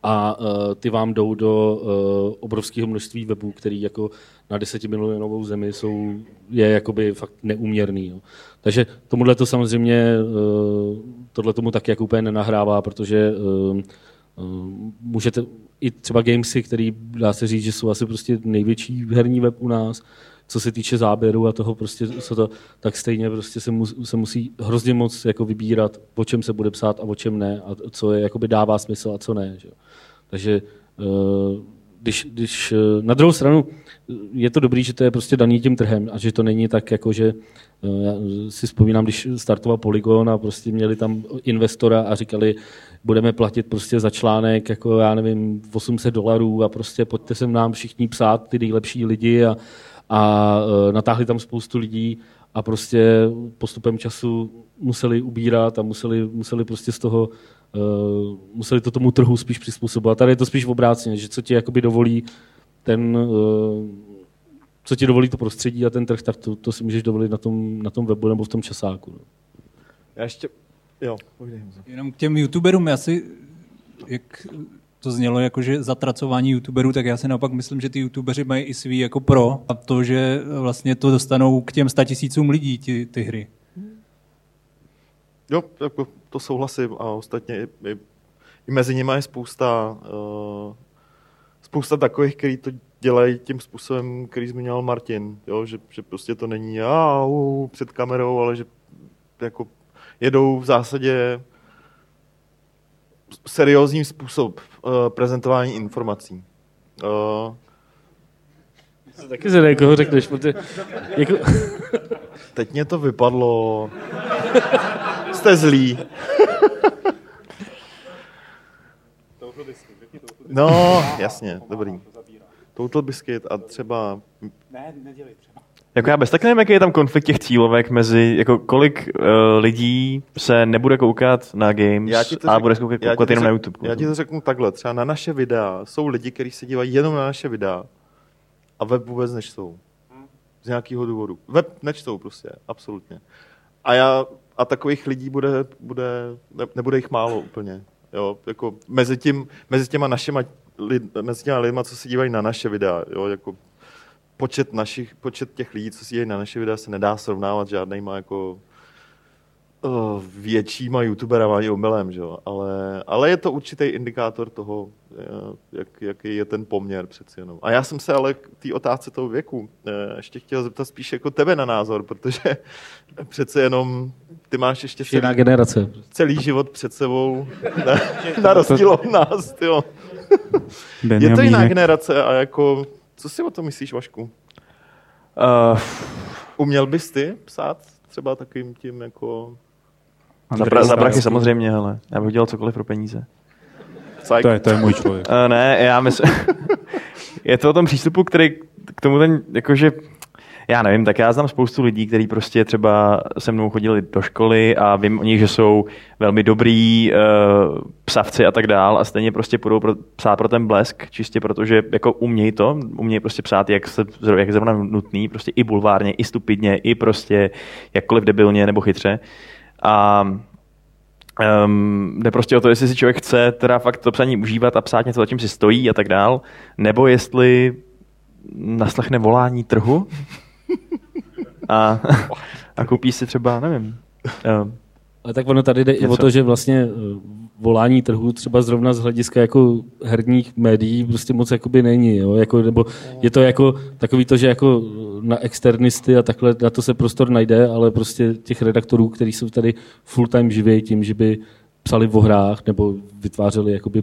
a uh, ty vám jdou do uh, obrovského množství webů, který jako na desetimilionovou zemi jsou, je jakoby fakt neuměrný. Jo. Takže tomuhle to samozřejmě, uh, tohle tomu taky jako úplně nenahrává, protože uh, uh, můžete i třeba Gamesy, který dá se říct, že jsou asi prostě největší herní web u nás, co se týče záběru a toho prostě, co to, tak stejně prostě se, mus, se musí hrozně moc jako vybírat, o čem se bude psát a o čem ne a co je, jakoby dává smysl a co ne. Že? Takže eh, když, když eh, na druhou stranu eh, je to dobrý, že to je prostě daný tím trhem a že to není tak jako, že já si vzpomínám, když startoval Polygon a prostě měli tam investora a říkali, budeme platit prostě za článek jako já nevím 800 dolarů a prostě pojďte sem nám všichni psát ty nejlepší lidi a, a eh, natáhli tam spoustu lidí a prostě postupem času museli ubírat a museli, museli prostě z toho uh, museli to tomu trhu spíš přizpůsobovat. Tady je to spíš v obráceně, že co ti jakoby dovolí ten, uh, co ti dovolí to prostředí a ten trh, tak to, to si můžeš dovolit na tom, na tom webu nebo v tom časáku. No. Já ještě... Jo. Jenom k těm youtuberům, já si, jak to znělo jako, že zatracování youtuberů, tak já si naopak myslím, že ty youtubeři mají i svý jako pro a to, že vlastně to dostanou k těm statisícům lidí, ty, ty hry. Jo, jako to souhlasím a ostatně i, i, i mezi nimi je spousta, uh, spousta takových, kteří to dělají tím způsobem, který zmiňoval Martin, jo? Že, že prostě to není a, uh, před kamerou, ale že jako jedou v zásadě seriózní způsob uh, prezentování informací. Uh, Taky se koho řekneš, protože jako, [laughs] teď mě to vypadlo. Jste zlý. No, jasně, dobrý. Total Biscuit a třeba... Jako já bez tak nevím, jaký je tam konflikt těch cílovek mezi, jako kolik uh, lidí se nebude koukat na games Já ti to a řek- bude se koukat, já koukat jenom na řek- YouTube. Já ti to řeknu takhle, třeba na naše videa jsou lidi, kteří se dívají jenom na naše videa a web vůbec nečtou. Z nějakého důvodu. Web nečtou prostě, absolutně. A já, a takových lidí bude, bude ne, nebude jich málo úplně. Jo, jako mezi, tím, mezi těma našima lid, mezi těma lidma, co se dívají na naše videa, jo, jako počet, našich, počet těch lidí, co si dívají na naše videa, se nedá srovnávat žádnýma jako uh, většíma youtuberama ani omylem, že jo? Ale, ale je to určitý indikátor toho, eh, jak, jaký je ten poměr přeci jenom. A já jsem se ale k té otázce toho věku eh, ještě chtěl zeptat spíš jako tebe na názor, protože [laughs] přece jenom ty máš ještě jiná celý, generace. celý život před sebou, [laughs] na, na rozdíl od nás, jo. Je to jiná generace a jako, co si o tom myslíš, Vašku? Uh, Uměl bys ty psát třeba takovým tím jako... za, Andrej pra, za prachy samozřejmě, ale já bych dělal cokoliv pro peníze. To je, to je můj člověk. Uh, ne, já myslím, [laughs] je to o tom přístupu, který k tomu ten, jakože, já nevím, tak já znám spoustu lidí, kteří prostě třeba se mnou chodili do školy a vím o nich, že jsou velmi dobrý uh, psavci a tak dál a stejně prostě půjdou pro, psát pro ten blesk, čistě protože jako umějí to, umějí prostě psát, jak, se, jak zrovna nutný, prostě i bulvárně, i stupidně, i prostě jakkoliv debilně nebo chytře. A Um, jde prostě o to, jestli si člověk chce teda fakt to psaní užívat a psát něco, za čím si stojí a tak dál, nebo jestli naslechne volání trhu a, [laughs] a koupí si třeba, nevím. Um, ale tak ono tady jde něco. i o to, že vlastně eh, volání trhu třeba zrovna z hlediska jako herních médií prostě moc jakoby není, jo? Jako, nebo je to jako takový to, že jako na externisty a takhle na to se prostor najde, ale prostě těch redaktorů, kteří jsou tady full time živí tím, že by psali o hrách nebo vytvářeli jakoby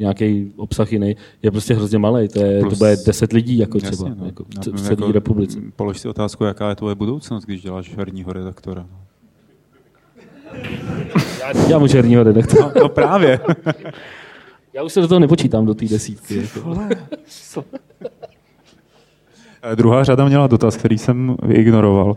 nějaký obsah jiný, je prostě hrozně malý. To, je, Plus, to bude 10 lidí jako třeba jasně, no. jako v celé jako, republice. Polož si otázku, jaká je tvoje budoucnost, když děláš herního redaktora. [laughs] Já dělám herního redaktora. No, no právě. [laughs] Já už se do toho nepočítám, do té desítky. Jako. Eh, druhá řada měla dotaz, který jsem ignoroval.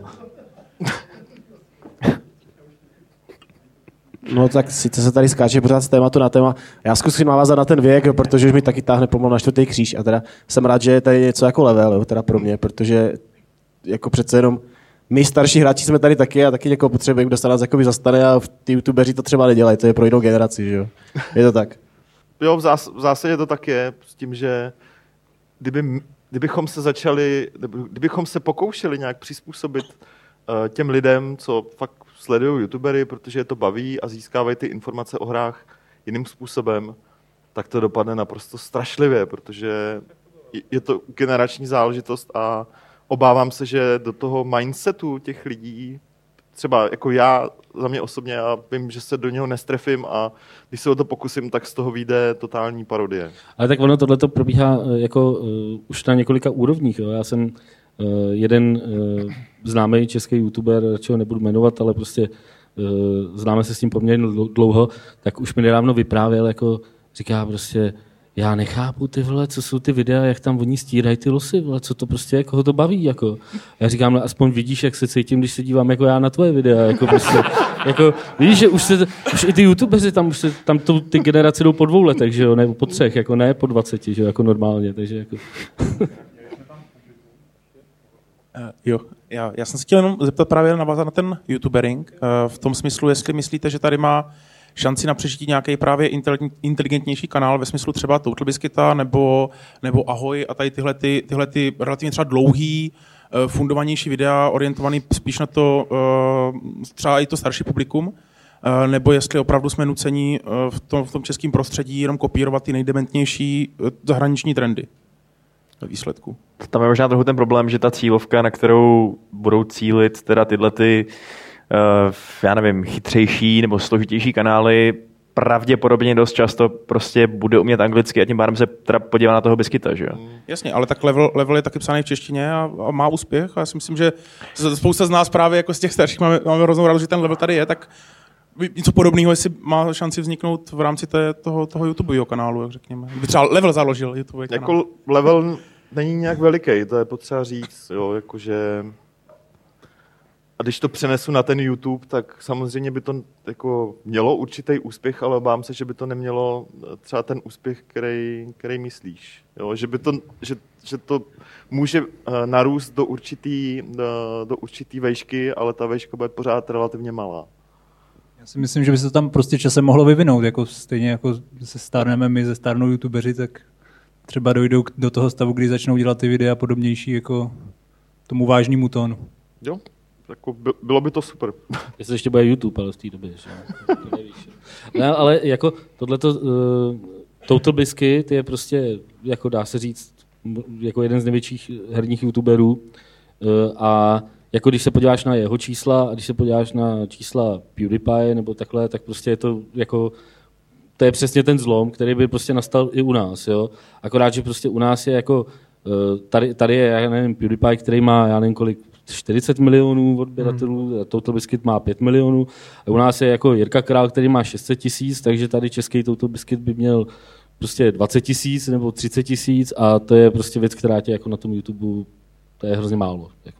No tak sice se tady skáče pořád z tématu na téma. Já zkusím navázat na ten věk, protože už mi taky táhne pomalu na čtvrtý kříž. A teda jsem rád, že je tady něco jako level, jo, teda pro mě, protože jako přece jenom my starší hráči jsme tady taky a taky někoho potřebujeme, kdo se nás jakoby zastane a ty youtubeři to třeba nedělají, to je pro jinou generaci, že jo. Je to tak. [laughs] Jo, v, zás- v zásadě to tak je, s tím, že kdyby, kdybychom se začali, kdybychom se pokoušeli nějak přizpůsobit uh, těm lidem, co fakt sledují youtubery, protože je to baví a získávají ty informace o hrách jiným způsobem, tak to dopadne naprosto strašlivě, protože je to generační záležitost a obávám se, že do toho mindsetu těch lidí, třeba jako já, za mě osobně, já vím, že se do něho nestrefím a když se o to pokusím, tak z toho vyjde totální parodie. Ale tak ono tohle to probíhá eh, jako uh, už na několika úrovních. Jo. Já jsem uh, jeden uh, známý český youtuber, čeho nebudu jmenovat, ale prostě uh, známe se s tím poměrně dlouho, tak už mi nedávno vyprávěl, jako říká prostě, já nechápu ty vole, co jsou ty videa, jak tam oni stírají ty losy, vole, co to prostě, jako ho to baví, jako. Já říkám, no, aspoň vidíš, jak se cítím, když se dívám jako já na tvoje videa, jako prostě, [laughs] jako, vidíš, že už, se, už i ty youtubeři tam, už se, tam to, ty generace jdou po dvou letech, že jo, nebo po třech, jako ne po dvaceti, že jo, jako normálně, takže jako. Uh, [laughs] jo, já, já jsem se chtěl jenom zeptat právě navázat na ten youtubering, uh, v tom smyslu, jestli myslíte, že tady má šanci na přežití nějaký právě inteligentnější kanál ve smyslu třeba Total Biscuita nebo, nebo Ahoj a tady tyhle, ty, tyhle ty relativně třeba dlouhý, eh, fundovanější videa orientovaný spíš na to eh, třeba i to starší publikum, eh, nebo jestli opravdu jsme nuceni v tom, v tom českém prostředí jenom kopírovat ty nejdementnější zahraniční trendy výsledku. Tam je možná trochu ten problém, že ta cílovka, na kterou budou cílit teda tyhle ty uh, já nevím, chytřejší nebo složitější kanály pravděpodobně dost často prostě bude umět anglicky a tím pádem se teda podívá na toho biskyta, že jo? Mm. Jasně, ale tak level, level je taky psaný v češtině a, a má úspěch a já si myslím, že spousta z nás právě jako z těch starších máme, máme hroznou radost, že ten level tady je, tak něco podobného, jestli má šanci vzniknout v rámci té, toho, toho YouTubeového kanálu, jak řekněme. By třeba level založil YouTube kanál. Jako level není nějak veliký, to je potřeba říct, jo, jakože a když to přenesu na ten YouTube, tak samozřejmě by to jako mělo určitý úspěch, ale obávám se, že by to nemělo eh, třeba ten úspěch, který, který myslíš. Jo? Že, by to, že, že to může eh, narůst do určitý, do, eh, do určitý vejšky, ale ta vejška bude pořád relativně malá. Já si myslím, že by se to tam prostě časem mohlo vyvinout, jako stejně jako se stárneme my, ze stárnou youtubeři, tak třeba dojdou do toho stavu, kdy začnou dělat ty videa podobnější jako tomu vážnému tónu. Jo, jako by, bylo by to super. [laughs] Jestli ještě bude YouTube, ale v té době, že? to nevíš. No, ale jako tohleto, uh, Total Biscuit je prostě, jako dá se říct, jako jeden z největších herních youtuberů uh, a jako když se podíváš na jeho čísla a když se podíváš na čísla PewDiePie nebo takhle, tak prostě je to jako to je přesně ten zlom, který by prostě nastal i u nás, jo. Akorát, že prostě u nás je jako, eh, tady, tady je, já nevím, PewDiePie, který má, já nevím kolik, 40 milionů odběratelů, hmm. Total Biscuit má 5 milionů. A u nás je jako Jirka Král, který má 600 tisíc, takže tady český Total Biscuit by měl prostě 20 tisíc nebo 30 tisíc a to je prostě věc, která tě jako na tom YouTube To je hrozně málo. Jako.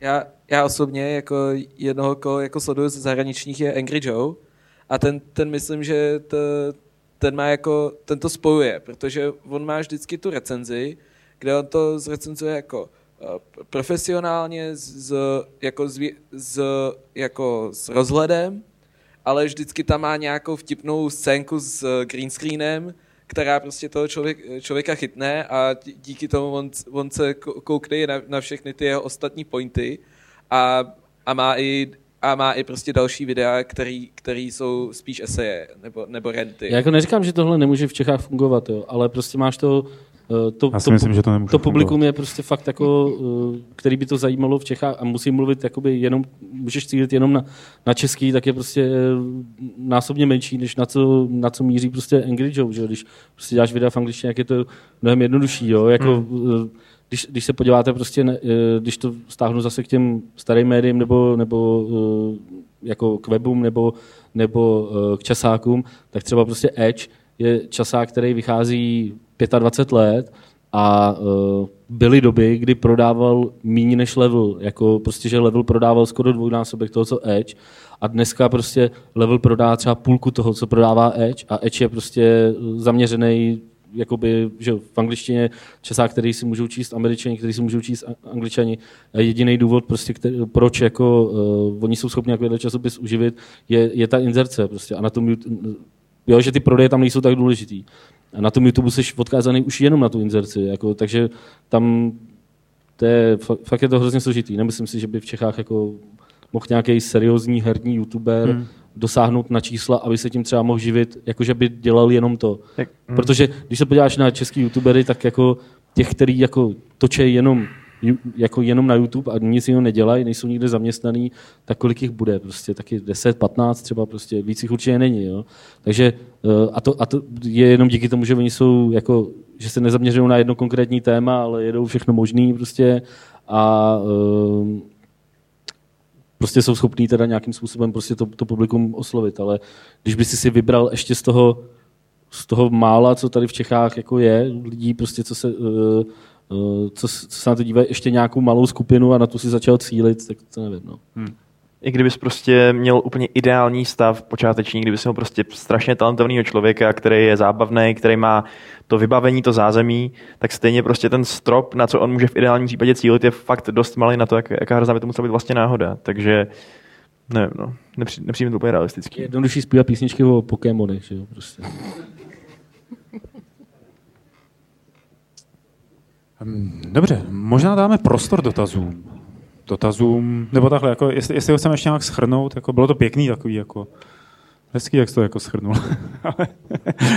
Já, já osobně jako jednoho, koho jako sleduju z zahraničních je Angry Joe. A ten, ten myslím, že to, ten má jako, ten to spojuje, protože on má vždycky tu recenzi, kde on to zrecenzuje jako eh, profesionálně, z, jako, z, z, jako s rozhledem, ale vždycky tam má nějakou vtipnou scénku s green screenem, která prostě toho člověk, člověka chytne a díky tomu on, on se koukne na, na všechny ty jeho ostatní pointy a, a má i a má i prostě další videa, který, který jsou spíš eseje nebo, nebo renty. Já jako neříkám, že tohle nemůže v Čechách fungovat, jo, ale prostě máš to to, Já si to, myslím, že to to publikum fungovat. je prostě fakt jako, eh, který by to zajímalo v Čechách a musí mluvit jakoby jenom, můžeš cílit jenom na, na český, tak je prostě eh, násobně menší, než na co, na co míří prostě Angry Joe, že? jo. když prostě děláš videa v angličtině, jak je to mnohem jednodušší, jo? jako hmm. když, když se podíváte prostě, eh, když to stáhnu zase k těm starým médiím nebo, nebo eh, jako k webům nebo, nebo eh, k časákům, tak třeba prostě Edge je časák, který vychází 25 let a uh, byly doby, kdy prodával méně než level, jako prostě, že level prodával skoro dvojnásobek toho, co Edge a dneska prostě level prodá třeba půlku toho, co prodává Edge a Edge je prostě zaměřený jakoby, že v angličtině časák, který si můžou číst američani, který si můžou číst angličani. Jediný důvod, prostě, který, proč jako, uh, oni jsou schopni jako časopis uživit, je, je ta inzerce. Prostě. A na tom, jo, že ty prodeje tam nejsou tak důležitý. A na tom YouTube jsi odkázaný už jenom na tu inzerci. Jako, takže tam to je, fa- fakt je to hrozně složitý. Nemyslím si, že by v Čechách jako mohl nějaký seriózní herní youtuber hmm. dosáhnout na čísla, aby se tím třeba mohl živit, jakože by dělal jenom to. Tak, Hmm. Protože když se podíváš na český youtubery, tak jako těch, který jako točí jenom jako jenom na YouTube a nic jiného nedělají, nejsou nikde zaměstnaný, tak kolik jich bude? Prostě taky 10, 15 třeba, prostě víc jich určitě není. Jo? Takže eh, a to, a to je jenom díky tomu, že oni jsou jako, že se nezaměřují na jedno konkrétní téma, ale jedou všechno možný prostě a eh, prostě jsou schopní teda nějakým způsobem prostě to, to publikum oslovit, ale když by si si vybral ještě z toho, z toho mála, co tady v Čechách jako je, lidí prostě, co se, uh, co, s- co se na to dívají, ještě nějakou malou skupinu a na tu si začal cílit, tak to nevím. No. I kdybys prostě měl úplně ideální stav počáteční, kdybys měl prostě strašně talentovaného člověka, který je zábavný, který má to vybavení, to zázemí, tak stejně prostě ten strop, na co on může v ideálním případě cílit, je fakt dost malý na to, jak, jaká hrozná by to musela být vlastně náhoda. Takže nevím, no, nepři, nepřijde mi to úplně realistický. Je jednodušší zpívat písničky o Pokémonech, že jo, prostě. [laughs] Dobře, možná dáme prostor dotazům. Dotazům, nebo takhle, jako, jestli, jestli ho chceme ještě nějak schrnout, jako, bylo to pěkný takový, jako, hezký, jak jsi to jako schrnul. [laughs] ale,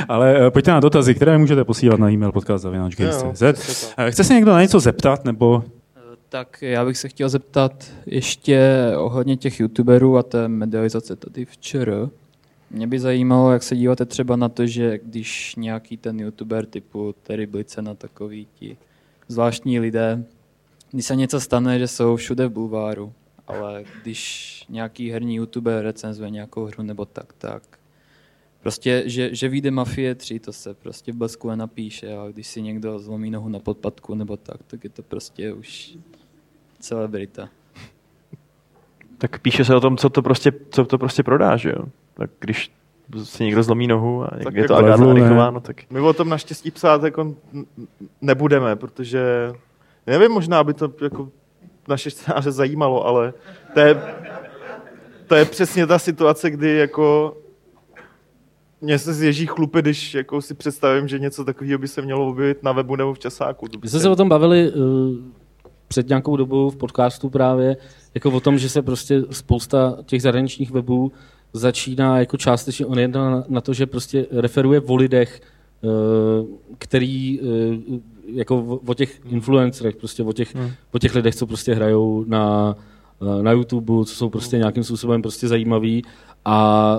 ale eh, pojďte na dotazy, které můžete posílat na e-mail podcast.cz. Eh, Chce se někdo na něco zeptat, nebo Tak já bych se chtěl zeptat ještě ohledně těch youtuberů a té medializace tady v ČR. Mě by zajímalo, jak se díváte třeba na to, že když nějaký ten youtuber typu Terry Blitzen a takový ti zvláštní lidé, když se něco stane, že jsou všude v bulváru, ale když nějaký herní youtuber recenzuje nějakou hru nebo tak, tak Prostě, že, že vyjde Mafie 3, to se prostě v blesku nenapíše, a když si někdo zlomí nohu na podpadku nebo tak, tak je to prostě už celebrita. Tak píše se o tom, co to prostě, co to prostě prodá, že jo? Tak když si někdo zlomí nohu a Tak je to jako Agáta? Aniková, no tak My o tom naštěstí psát jako nebudeme, protože nevím, možná by to jako naše čtenáře zajímalo, ale to je, to je přesně ta situace, kdy jako mě se zježí chlupy, když jako si představím, že něco takového by se mělo objevit na webu nebo v časáku. My jsme se o tom bavili uh, před nějakou dobou v podcastu právě, jako o tom, že se prostě spousta těch zahraničních webů začíná jako částečně on na, na to, že prostě referuje o lidech, uh, který uh, jako o, těch influencerech, prostě o těch, hmm. o těch lidech, co prostě hrajou na, eh, na YouTube, co jsou prostě nějakým způsobem prostě zajímaví. A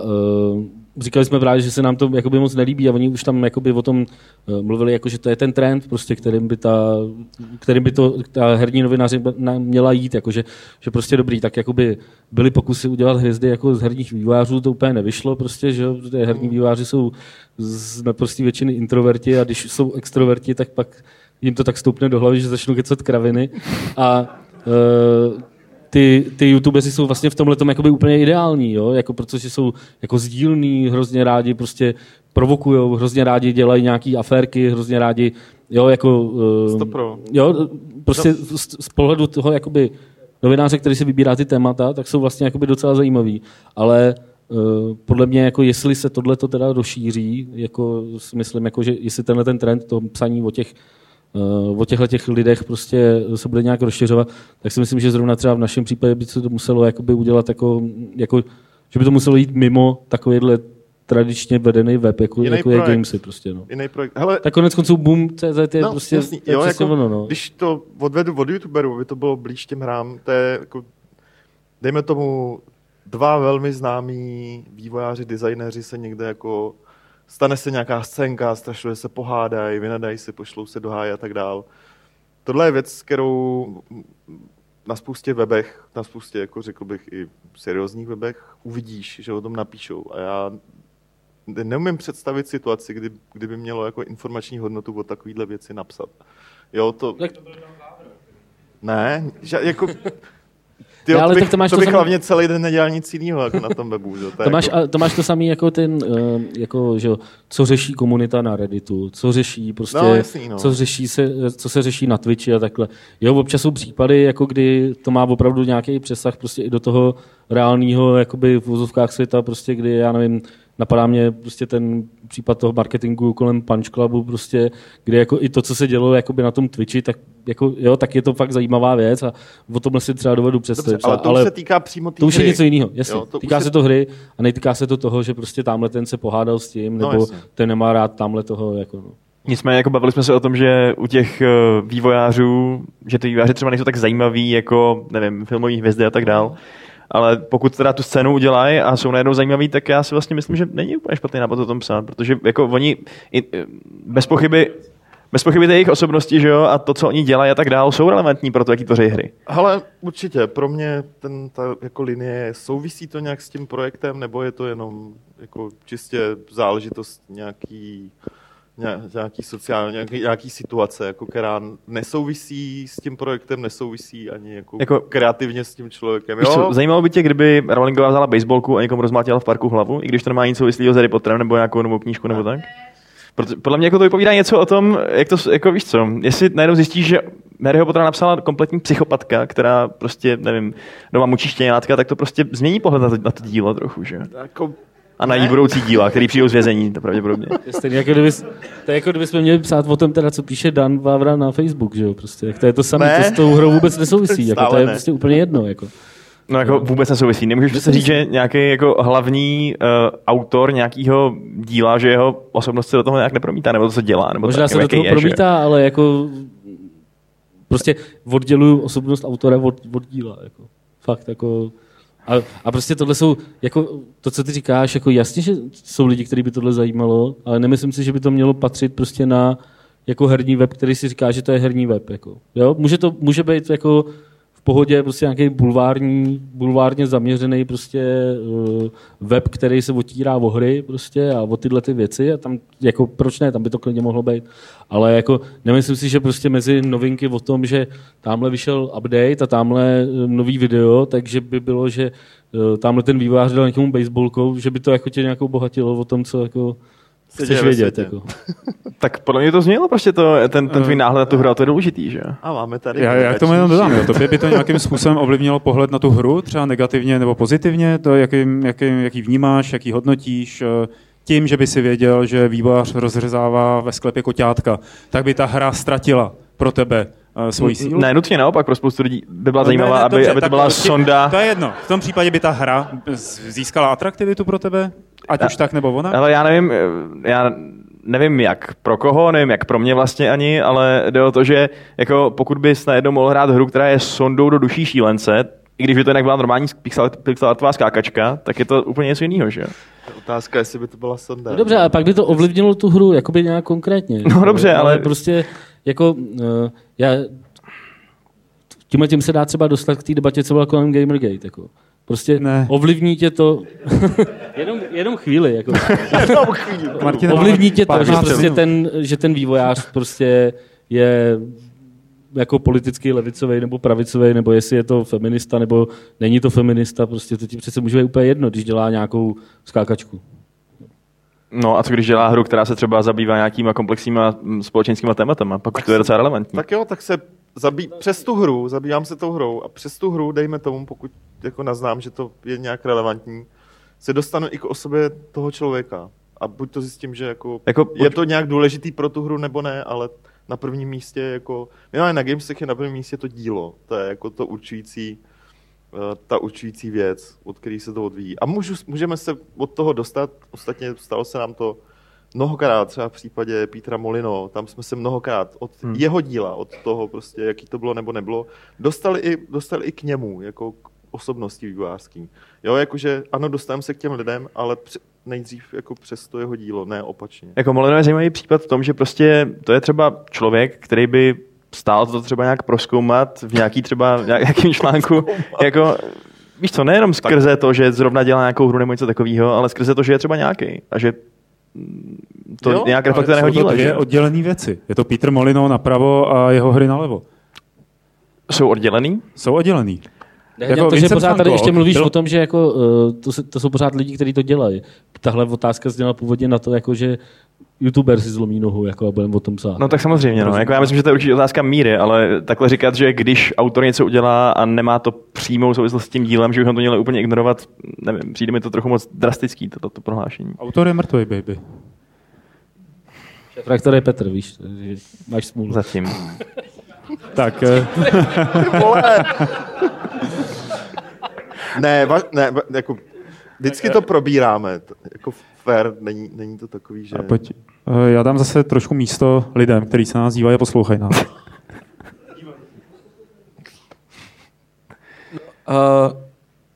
říkali jsme právě, že se nám to jakoby moc nelíbí a oni už tam jakoby o tom uh, mluvili, jako, že to je ten trend, prostě, kterým by, ta, kterým by to ta herní novinaři na- měla jít, jako, že, že prostě dobrý, tak jakoby byly pokusy udělat hvězdy jako z herních vývářů, to úplně nevyšlo, prostě, že herní výváři jsou z naprostý většiny introverti a když jsou extroverti, tak pak jim to tak stoupne do hlavy, že začnou kecat kraviny. A uh, ty, ty youtubeři jsou vlastně v tomhle jakoby úplně ideální, jo? Jako, protože jsou jako sdílní, hrozně rádi prostě provokujou, hrozně rádi dělají nějaký aférky, hrozně rádi, jo, jako... Uh, jo, prostě z, z pohledu toho jakoby novináře, který si vybírá ty témata, tak jsou vlastně jakoby docela zajímavý. Ale uh, podle mě, jako jestli se tohle to teda rozšíří, jako si myslím, jako, že jestli tenhle ten trend, to psaní o těch o těchto těch lidech prostě se bude nějak rozšiřovat, tak si myslím, že zrovna třeba v našem případě by se to muselo jakoby udělat jako, jako že by to muselo jít mimo takovýhle tradičně vedený web, jako, Jiný jako je projekt. Gamesy prostě. No. Jiný projekt. Hele, Tak konec konců Boom.cz je no, prostě jasný. to je jo, jako, ono, no. Když to odvedu od youtuberů, aby to bylo blíž těm hrám, to je jako, dejme tomu, dva velmi známí vývojáři, designéři se někde jako, stane se nějaká scénka, strašuje se pohádají, vynadají se, pošlou se do háje a tak dál. Tohle je věc, kterou na spoustě webech, na spoustě, jako řekl bych, i seriózních webech uvidíš, že o tom napíšou. A já neumím představit situaci, kdy, kdyby mělo jako informační hodnotu o takovýhle věci napsat. Jo, to... Ne, že, jako... Ne, Tyjo, ale to bych, tak to máš to to bych samé- hlavně celý den nedělal nic jiného jako na tom webu. Že? To, je To máš, jako, a to máš to samý jako ten, eh, jako, že jo, co řeší komunita na Redditu, co řeší prostě, No, jasný, no. co, řeší se, co se řeší na Twitchi a takhle. Jo, občas jsou případy, jako kdy to má opravdu nějaký přesah prostě i do toho reálného, jakoby v úzovkách světa, prostě kdy, já nevím, napadá mě prostě ten případ toho marketingu kolem Punch Clubu, prostě, kde jako i to, co se dělo jakoby na tom Twitchi, tak, jako, jo, tak je to fakt zajímavá věc a o tomhle si třeba dovedu představit. Dobře, ale to ale už se týká přímo té to už je hry. něco jiného, jasně. Jo, to týká se- to hry a netýká se to toho, že prostě tamhle ten se pohádal s tím, No, nebo jasně. ten nemá rád tamhle toho. Jako, no. Nicméně jako bavili jsme se o tom, že u těch eh, vývojářů, že ty vývojáři třeba nejsou tak zajímaví jako, nevím, filmové hvězdy a tak dál. Ale pokud teda tu scénu udělají a jsou najednou zajímaví, tak já si vlastně myslím, že není úplně špatný nápad o tom psát, protože jako oni i, eh, bez pochyby bez pochyby jejich osobnosti, že jo, a to, co oni dělají a tak dál, jsou relevantní pro to, jaký tvoří hry. Hele, určitě, pro mě ten, ta jako linie, souvisí to nějak s tím projektem, nebo je to jenom jako čistě záležitost nějaký, ně- nějaký sociální, nějaký, nějaký situace, jako která nesouvisí s tím projektem, nesouvisí ani jako, Jako- kreativně s tím člověkem. Jo, co, zajímalo by tě, kdyby Rowlingová vzala baseballku a někomu rozmátila v parku hlavu, i když to nemá nic souvislého s Harry Potterem nebo nějakou novou knížku nebo tak? Proto, podle mě jako to vypovídá něco o tom, jak to, jako víš co, jestli najednou zjistíš, že Harryho Pottera napsala kompletní psychopatka, která prostě, nevím, doma mučí štěňátka, tak to prostě změní pohled na to, na to dílo trochu, že? jako, A na její budoucí díla, který přijdou z vězení, to pravděpodobně. To je stejně, jako kdyby, to je jako kdyby jsme měli psát o tom, teda, co píše Dan Vávra na Facebook, že jo? Prostě, jak to je to samé, Ne. to s tou hrou vůbec nesouvisí. [laughs] Jako, to je ne. prostě úplně jedno. Jako. No jako vůbec nesouvisí. Nemůžeš se říct, že nějaký jako hlavní uh, autor nějakého díla, že jeho osobnost se do toho nějak nepromítá, nebo to, co dělá, nebo Možná tak, se do toho je, že promítá, ale jako prostě odděluju osobnost autora od, od díla. Jako. Fakt, jako... A, a prostě tohle jsou, jako to, co ty říkáš, jako jasně, že jsou lidi, který by tohle zajímalo, ale nemyslím si, že by to mělo patřit prostě na jako herní web, který si říká, že to je herní web. Jako. Jo? Může to může být jako pohodě prostě nějaký bulvární, bulvárně zaměřený prostě uh, web, který se otírá o hry prostě a o tyhle ty věci a tam jako proč ne, tam by to klidně mohlo být. Ale jako nemyslím si, že prostě mezi novinky o tom, že tamhle vyšel update a tamhle eh, nový video, takže by bylo, že uh, tamhle ten vývojář dal někomu baseballkou, že by to jako tě nějakou bohatilo o tom, co jako chceš vědět. Jako. [laughs] Tak podle mě to změnilo prostě to, ten, ten tvůj náhled na tu hru, a to je důležitý, že a máme tady... Já, já k tomu jenom dodám, jo. Tobě by to nějakým způsobem ovlivnilo pohled na tu hru, třeba negativně nebo pozitivně, to, jaký, jaký, jaký vnímáš, jaký hodnotíš, eh, tím, že by si věděl, že vývojář rozřezává ve sklepě koťátka, tak by ta hra ztratila pro tebe eh, svoji sílu. Ne, nutně naopak, pro spoustu lidí by byla No, zajímavá, ne, ne, aby, dobře, aby to byla ti- sonda. To je jedno. V tom případě by ta hra získala atraktivitu pro tebe, ať už tak nebo ona. Ale já nevím, eh, já nevím jak pro koho, nevím jak pro mě vlastně ani, ale jde o to, že jako pokud bys najednou mohl hrát hru, která je sondou do duší šílence, i když by to jinak byla normální pixel, pixelartová skákačka, tak je to úplně něco jiného, že jo? Otázka, jestli by to byla sonda. No dobře, ale pak by to ovlivnilo tu hru, jakoby nějak konkrétně. No dobře, ale- prostě jako uh, já tímhle tím se dá třeba dostat k té debatě, co byla kolem Gamergate. Jako. Prostě Ne. ovlivní tě to... [laughs] jenom, jenom chvíli. Jako. [laughs] Martin, ovlivní tě to, že, 15 prostě ten, že ten vývojář prostě je jako politicky levicový nebo pravicový, nebo jestli je to feminista, nebo není to feminista, prostě to ti přece může být úplně jedno, když dělá nějakou skákačku. No a co když dělá hru, která se třeba zabývá nějakýma komplexníma společenskýma tématama, pak už to je docela relevantní. Tak jo, tak se zabí, přes tu hru, zabývám se tou hrou a přes tu hru, dejme tomu, pokud jako naznám, že to je nějak relevantní, se dostanu i k osobě toho člověka. A buď to zjistím, že jako, Jako je pojď- to nějak důležitý pro tu hru nebo ne, ale na prvním místě jako, minimálně na Gamesech je na prvním místě to dílo. To je jako to určující, eh, ta určující věc, od který se to odvíjí. A můžu, můžeme se od toho dostat, ostatně stalo se nám to mnohokrát, třeba v případě Petra Molino, tam jsme se mnohokrát od hmm. jeho díla, od toho prostě, jaký to bylo nebo nebylo, dostali i, dostali i k němu, jako k osobnosti vývojářský. Jo, jakože ano, dostaneme se k těm lidem, ale pře- nejdřív jako přes to jeho dílo, ne opačně. Jako Molino je zajímavý případ v tom, že prostě to je třeba člověk, který by stál to třeba nějak proskoumat v nějaký třeba nějakým [laughs] článku, jako víš co, nejenom skrze to, že zrovna dělá nějakou hru nebo něco takového, ale skrze to, že je třeba nějaký a že to Jo, nějak to díle. dvě Že? oddělené věci. Je to Peter Molino napravo a jeho hry nalevo. Jsou oddělený? Jsou oddělený. Ne, Jako to, že pořád van tady ještě mluvíš byl- o tom, že jako, uh, to, se, to jsou pořád lidi, kteří to dělají. Tahle otázka zněla původně na to, jako, že youtuber si zlomí nohu jako, a budeme o tom psát. No tak samozřejmě, no. Jako já myslím, že to je určitě otázka míry, ale takhle říkat, že když autor něco udělá a nemá to přímou souvislost s tím dílem, že bychom to měli úplně ignorovat, nevím, přijde mi to trochu moc drastický, toto to prohlášení. Autor je mrtvý, baby. Fraktor je Petr, víš, máš smůlu. Zatím. [laughs] Tak, eh, [laughs] ne, va, ne, va, jako, vždycky to probíráme. To, jako fair, není, není to takový, že... a pojď. Eh, Já dám zase trošku místo lidem, kteří se na nás dívají a poslouchají nás. Uh,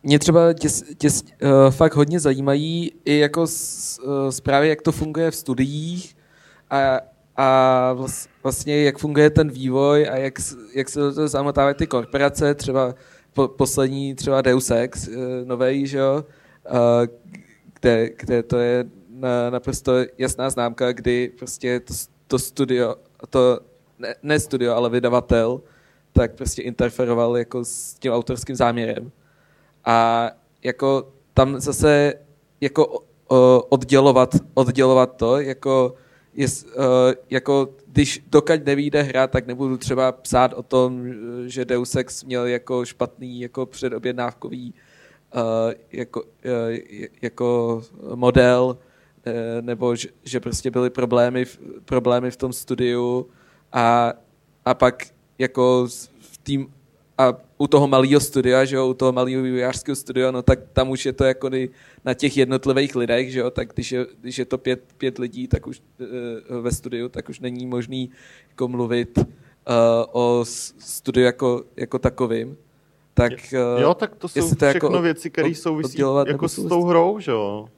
mě třeba těs, těs, uh, fakt hodně zajímají i jako s, uh, zprávy, jak to funguje v studiích a, a vlast, vlastně jak funguje ten vývoj a jak, jak se do toho zamotávají ty korporace, třeba po, poslední třeba Deus Ex, uh, novej, že jo, uh, kde, kde to je na, naprosto jasná známka, kdy prostě to, to studio, to ne, ne studio, ale vydavatel, tak prostě interferoval jako s tím autorským záměrem. A jako tam zase jako o- oddělovat, oddělovat to, jako, jest, jako když dokud nevíde hra, tak nebudu třeba psát o tom, že Deus Ex měl jako špatný jako předobjednávkový uh, jako, uh, jako model, eh, nebo že, že prostě byly problémy problémy v tom studiu a, a pak jako v tým a u toho malého studia, že jo, u toho malého vývojářského studia, no tak tam už je to jako na těch jednotlivých lidech, že jo, tak když je, když je to pět, pět lidí tak už uh, ve studiu, tak už není možný jako mluvit uh, o studiu jako, jako takovým. Tak, Jo, tak to jsou jestli všechno od- věci, které od- souvisí jako s tou hrou, že jo?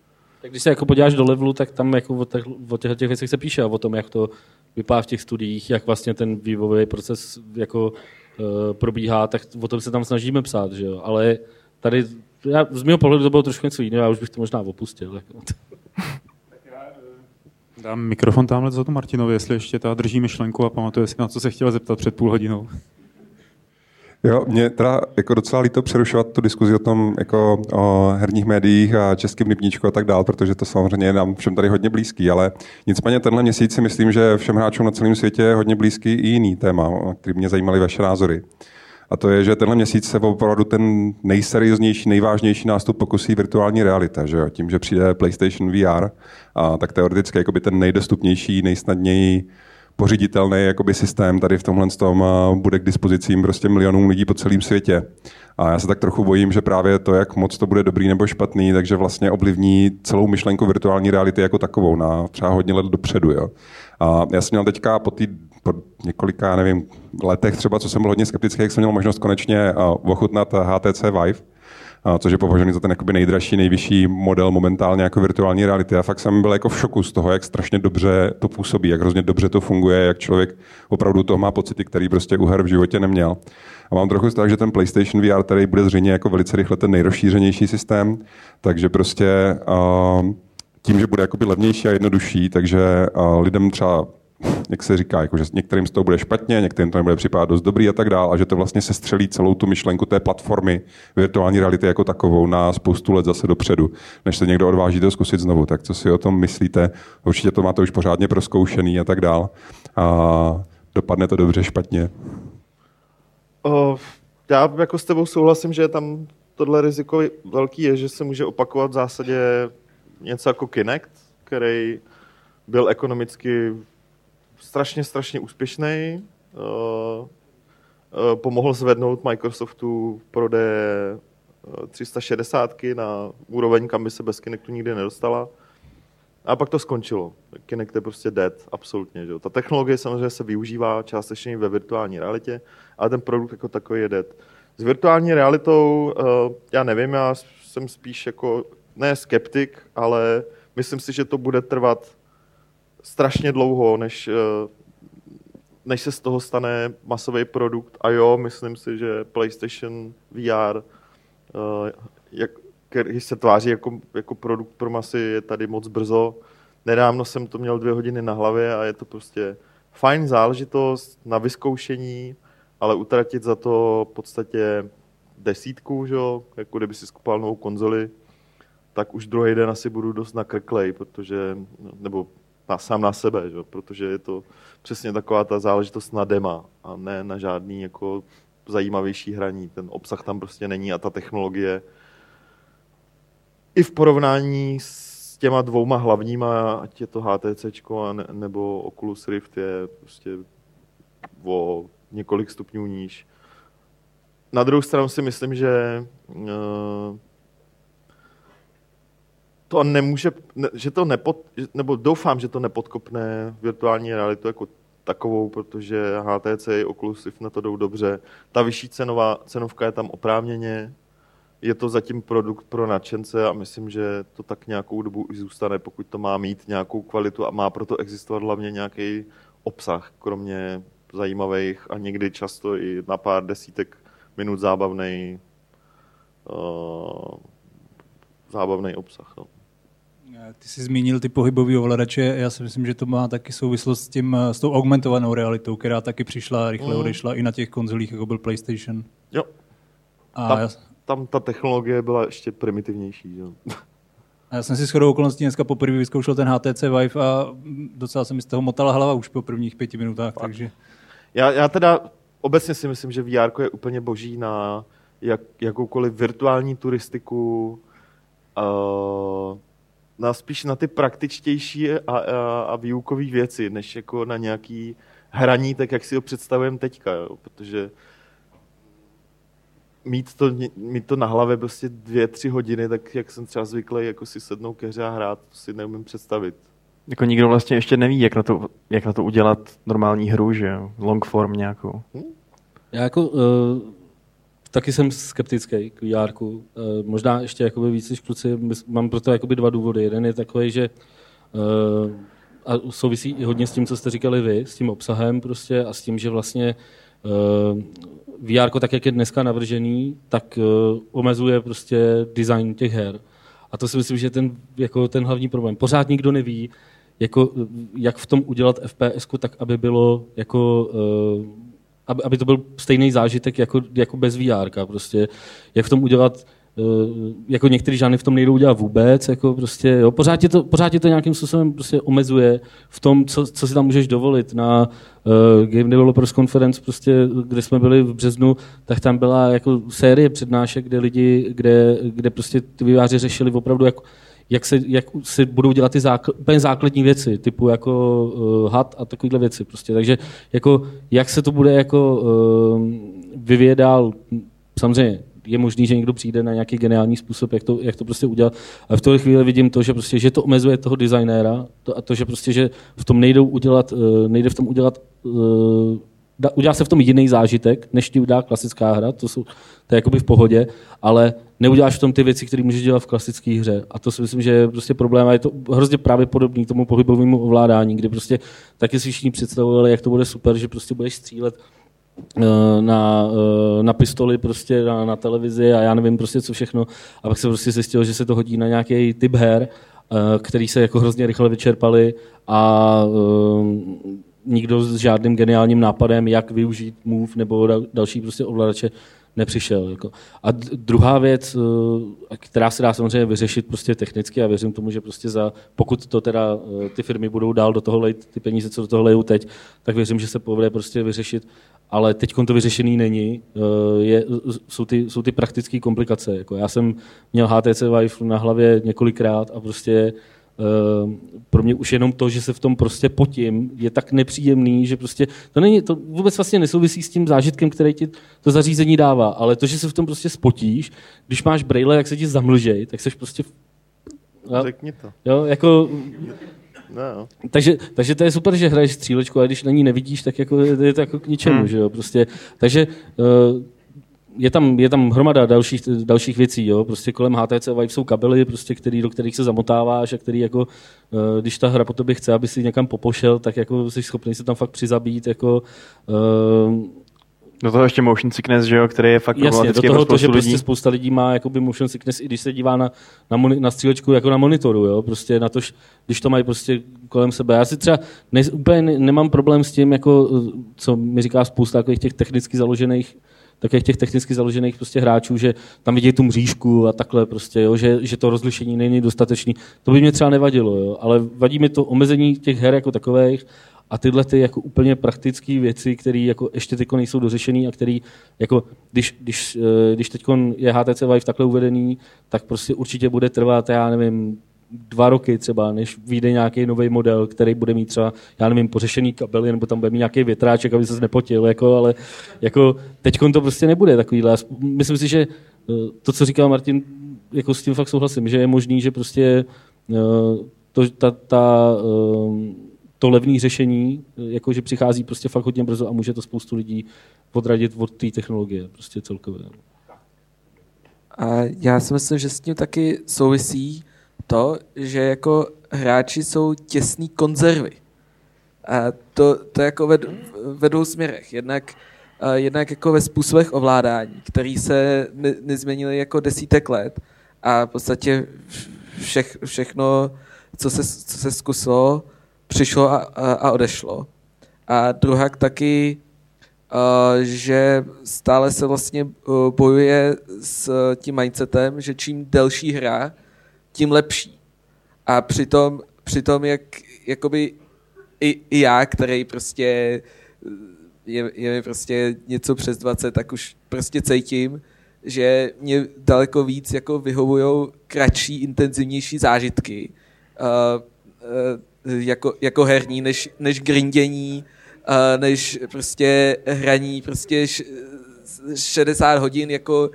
Tak když se jako podíváš do levelu, tak tam jako o, těch, o těch, těch věcech se píše a o tom, jak to vypadá v těch studiích, jak vlastně ten vývojový proces jako uh, probíhá, tak o tom se tam snažíme psát, že jo. Ale tady, já, z mého pohledu to bylo trošku něco jiného, já už bych to možná opustil. Jako. [laughs] Dám mikrofon tamhle za to Martinovi, jestli ještě ta drží myšlenku a pamatuje si, na co se chtěla zeptat před půl hodinou. Jo, mě teda jako docela líto přerušovat tu diskuzi o tom jako o herních médiích a českým rybníčku a tak dál, protože to samozřejmě je nám všem tady hodně blízký, ale nicméně tenhle měsíc si myslím, že všem hráčům na celém světě je hodně blízký i jiný téma, který mě zajímaly vaše názory. A to je, že tenhle měsíc se opravdu ten nejserióznější, nejvážnější nástup pokusí virtuální realita. Že jo? Tím, že přijde PlayStation VR, a tak teoreticky jakoby ten nejdostupnější, nejsnadněji pořiditelný jakoby systém tady v tomhle tom bude k dispozicím prostě milionům lidí po celém světě. A já se tak trochu bojím, že právě to, jak moc to bude dobrý nebo špatný, takže vlastně ovlivní celou myšlenku virtuální reality jako takovou na třeba hodně let dopředu. Jo. A já jsem měl teďka po, tý, po několika, nevím, letech třeba, co jsem byl hodně skeptický, jak jsem měl možnost konečně ochutnat HTC Vive, což je považovaný za ten jakoby nejdražší, nejvyšší model momentálně jako virtuální reality. A fakt jsem byl jako v šoku z toho, jak strašně dobře to působí, jak hrozně dobře to funguje, jak člověk opravdu toho má pocity, který prostě u her v životě neměl. A mám trochu strach, že ten PlayStation VR tady bude zřejmě jako velice rychle ten nejrozšířenější systém, takže prostě uh, tím, že bude jakoby levnější a jednodušší, takže uh, lidem třeba jak se říká, jako, že některým z toho bude špatně, některým to nebude připadat dost dobrý a tak dále, a že to vlastně se střelí celou tu myšlenku té platformy virtuální reality jako takovou na spoustu let zase dopředu, než se někdo odváží to zkusit znovu. Tak co si o tom myslíte? Určitě to máte už pořádně proskoušený a tak dále. A dopadne to dobře, špatně. O, já jako s tebou souhlasím, že tam tohle riziko velký je, že se může opakovat v zásadě něco jako Kinect, který byl ekonomicky strašně, strašně úspěšný. Pomohl zvednout Microsoftu prodeje 360 na úroveň, kam by se bez Kinectu nikdy nedostala. A pak to skončilo. Kinect je prostě dead, absolutně. Že? Ta technologie samozřejmě se využívá částečně ve virtuální realitě, ale ten produkt jako takový je dead. S virtuální realitou, já nevím, já jsem spíš jako, ne skeptik, ale myslím si, že to bude trvat strašně dlouho, než, než se z toho stane masový produkt. A jo, myslím si, že PlayStation VR, jak, který se tváří jako, jako produkt pro masy, je tady moc brzo. Nedávno jsem to měl dvě hodiny na hlavě a je to prostě fajn záležitost na vyzkoušení, ale utratit za to v podstatě desítku, že? jako kdyby si skupoval novou konzoli, tak už druhý den asi budu dost nakrklej, protože, nebo na, sám na sebe, že? protože je to přesně taková ta záležitost na dema a ne na žádný jako zajímavější hraní. Ten obsah tam prostě není a ta technologie i v porovnání s těma dvouma hlavníma, ať je to HTC nebo Oculus Rift, je prostě o několik stupňů níž. Na druhou stranu si myslím, že to nemůže, že to nepod, nebo doufám, že to nepodkopne virtuální realitu jako takovou, protože HTC i Oculus Rift na to jdou dobře. Ta vyšší cenová, cenovka je tam oprávněně, je to zatím produkt pro nadšence a myslím, že to tak nějakou dobu už zůstane, pokud to má mít nějakou kvalitu a má proto existovat hlavně nějaký obsah, kromě zajímavých a někdy často i na pár desítek minut zábavný uh, zábavný obsah. No. Ty jsi zmínil ty pohybové ovladače, já si myslím, že to má taky souvislost s, tím, s tou augmentovanou realitou, která taky přišla, rychle mm. odešla i na těch konzolích, jako byl PlayStation. Jo. A tam, já, tam ta technologie byla ještě primitivnější. Jo. a já jsem si shodou okolností dneska poprvé vyzkoušel ten HTC Vive a docela se mi z toho motala hlava už po prvních pěti minutách, Fakt. takže... Já, já teda obecně si myslím, že VR je úplně boží na jak, jakoukoliv virtuální turistiku, uh, na spíš na ty praktičtější a, a, a výukové věci, než jako na nějaký hraní, tak jak si ho představujeme teďka, jo? protože mít to, mít to na hlavě prostě dvě, tři hodiny, tak jak jsem třeba zvyklý jako si sednout ke hře a hrát, to si neumím představit. Jako nikdo vlastně ještě neví, jak na to, jak na to udělat normální hru, že jo? Long form nějakou. Hm? Já jako uh, taky jsem skeptický k VR. Uh, možná ještě jakoby víc než kluci, mám pro to jakoby dva důvody. Jeden je takový, že uh, a souvisí i hodně s tím, co jste říkali vy, s tím obsahem prostě a s tím, že vlastně uh, VR, tak jak je dneska navržený, tak omezuje prostě design těch her. A to si myslím, že je ten, jako ten hlavní problém. Pořád nikdo neví, jako, jak v tom udělat FPS, tak aby bylo jako aby, aby to byl stejný zážitek jako, jako bez VR. Prostě, jak v tom udělat uh, jako některý žány v tom nejdou udělat vůbec, jako prostě, jo, pořád, tě to, pořád tě to nějakým způsobem prostě omezuje v tom, co, co si tam můžeš dovolit. Na uh, Game Developers Conference, prostě, kde jsme byli v březnu, tak tam byla jako série přednášek, kde lidi, kde, kde prostě ty výváři řešili opravdu jako jak se, jak se budou dělat ty zákl, úplně základní věci, typu jako uh, had a takovéhle věci. Prostě. Takže jako, jak se to bude jako uh, vyvíjet dál, samozřejmě je možný, že někdo přijde na nějaký geniální způsob, jak to, jak to prostě udělat. A v tuhle chvíli vidím to, že, prostě, že to omezuje toho designéra to, a to, že prostě, že v tom nejdou udělat, uh, nejde v tom udělat uh, udělá se v tom jiný zážitek, než ti udělá klasická hra, to, jsou, to je jakoby v pohodě, ale neuděláš v tom ty věci, které můžeš dělat v klasické hře. A to si myslím, že je prostě problém. A je to hrozně právě podobný tomu pohybovému ovládání, kdy prostě taky si všichni představovali, jak to bude super, že prostě budeš střílet eh, na, eh, na pistoli prostě na, na televizi a já nevím prostě co všechno. A pak se prostě zjistilo, že se to hodí na nějaký typ her eh, který se jako hrozně rychle vyčerpaly a nikdo s žádným geniálním nápadem, jak využít Move nebo dal- další prostě ovladače nepřišel. Jako. A druhá věc, eh, která se dá samozřejmě vyřešit prostě technicky a věřím tomu, že prostě za, pokud to teda eh, ty firmy budou dál do toho lejt, ty peníze, co do toho lejou teď, tak věřím, že se povede prostě vyřešit, ale teď to vyřešený není. Eh, Je, jsou, ty, jsou ty praktické komplikace. Jako já jsem měl HTC Vive na hlavě několikrát a prostě pro mě už jenom to, že se v tom prostě potím, je tak nepříjemný, že prostě to není, to vůbec vlastně nesouvisí s tím zážitkem, který ti to zařízení dává, ale to, že se v tom prostě spotíš, když máš braille, jak se ti zamlžej, tak seš prostě... Jo, Řekni to. jo, jako, No, jo. takže, takže to je super, že hraješ střílečku, ale když na ní nevidíš, tak jako je, je to jako k ničemu, Hmm. že jo, prostě, takže uh, je tam, je tam hromada dalších, dalších věcí, jo? prostě kolem HTC Vive jsou kabely, prostě, který, do kterých se zamotáváš a který jako, uh, když ta hra po tobě chce, aby si někam popošel, tak jako jsi schopný se tam fakt přizabít, jako, uh, Do toho ještě motion sickness, že jo, který je fakt Jasně, do toho to, že prostě lidí. spousta lidí má jakoby motion sickness, i když se dívá na, na, moni, na střílečku jako na monitoru, jo? prostě na to, když to mají prostě kolem sebe. Já si třeba ne, úplně ne, nemám problém s tím, jako, eh, co mi říká spousta takových těch technicky založených takových těch technicky založených prostě hráčů, že tam vidějí tu mřížku a takhle prostě, jo, že, že to rozlišení není dostatečný. To by mě třeba nevadilo, jo, ale vadí mi to omezení těch her jako takových a tyhle ty jako úplně praktické věci, které jako ještě teď nejsou dořešené a který jako když, když, eh, když teď je HTC Vive takhle uvedený, tak prostě určitě bude trvat, já nevím, dva roky třeba, než vyjde nějaký nový model, který bude mít třeba, já nevím, pořešený kabely, nebo tam bude mít nějaký větráček, aby se nepotil, jako, ale jako teď to prostě nebude takovýhle. Myslím si, že eh, to, co říkal Martin, jako s tím fakt souhlasím, že je možný, že prostě eh, to, ta, ta, eh, to levné řešení, jako že přichází prostě fakt hodně brzo a může to spoustu lidí podradit od té technologie, prostě celkově. A já si myslím, že s tím taky souvisí to, že jako hráči jsou těsný konzervy. A to, to jako ve, ve dvou směrech. Jednak, uh, jednak jako ve způsobech ovládání, který se ne, nezměnily jako desítek let a v podstatě všech, všechno, co se, co se zkusilo, přišlo a, a, a odešlo. A druhá taky Uh, že stále se vlastně uh, bojuje s tím mindsetem, že čím delší hra, tím lepší. A přitom, přitom jak, jakoby i, i já, který prostě je, je mi prostě něco přes 20, tak už prostě cítím, že mě daleko víc jako vyhovují kratší, intenzivnější zážitky uh, uh, jako, jako herní, než, než grindění, uh, než prostě hraní prostě š, 60 hodin jako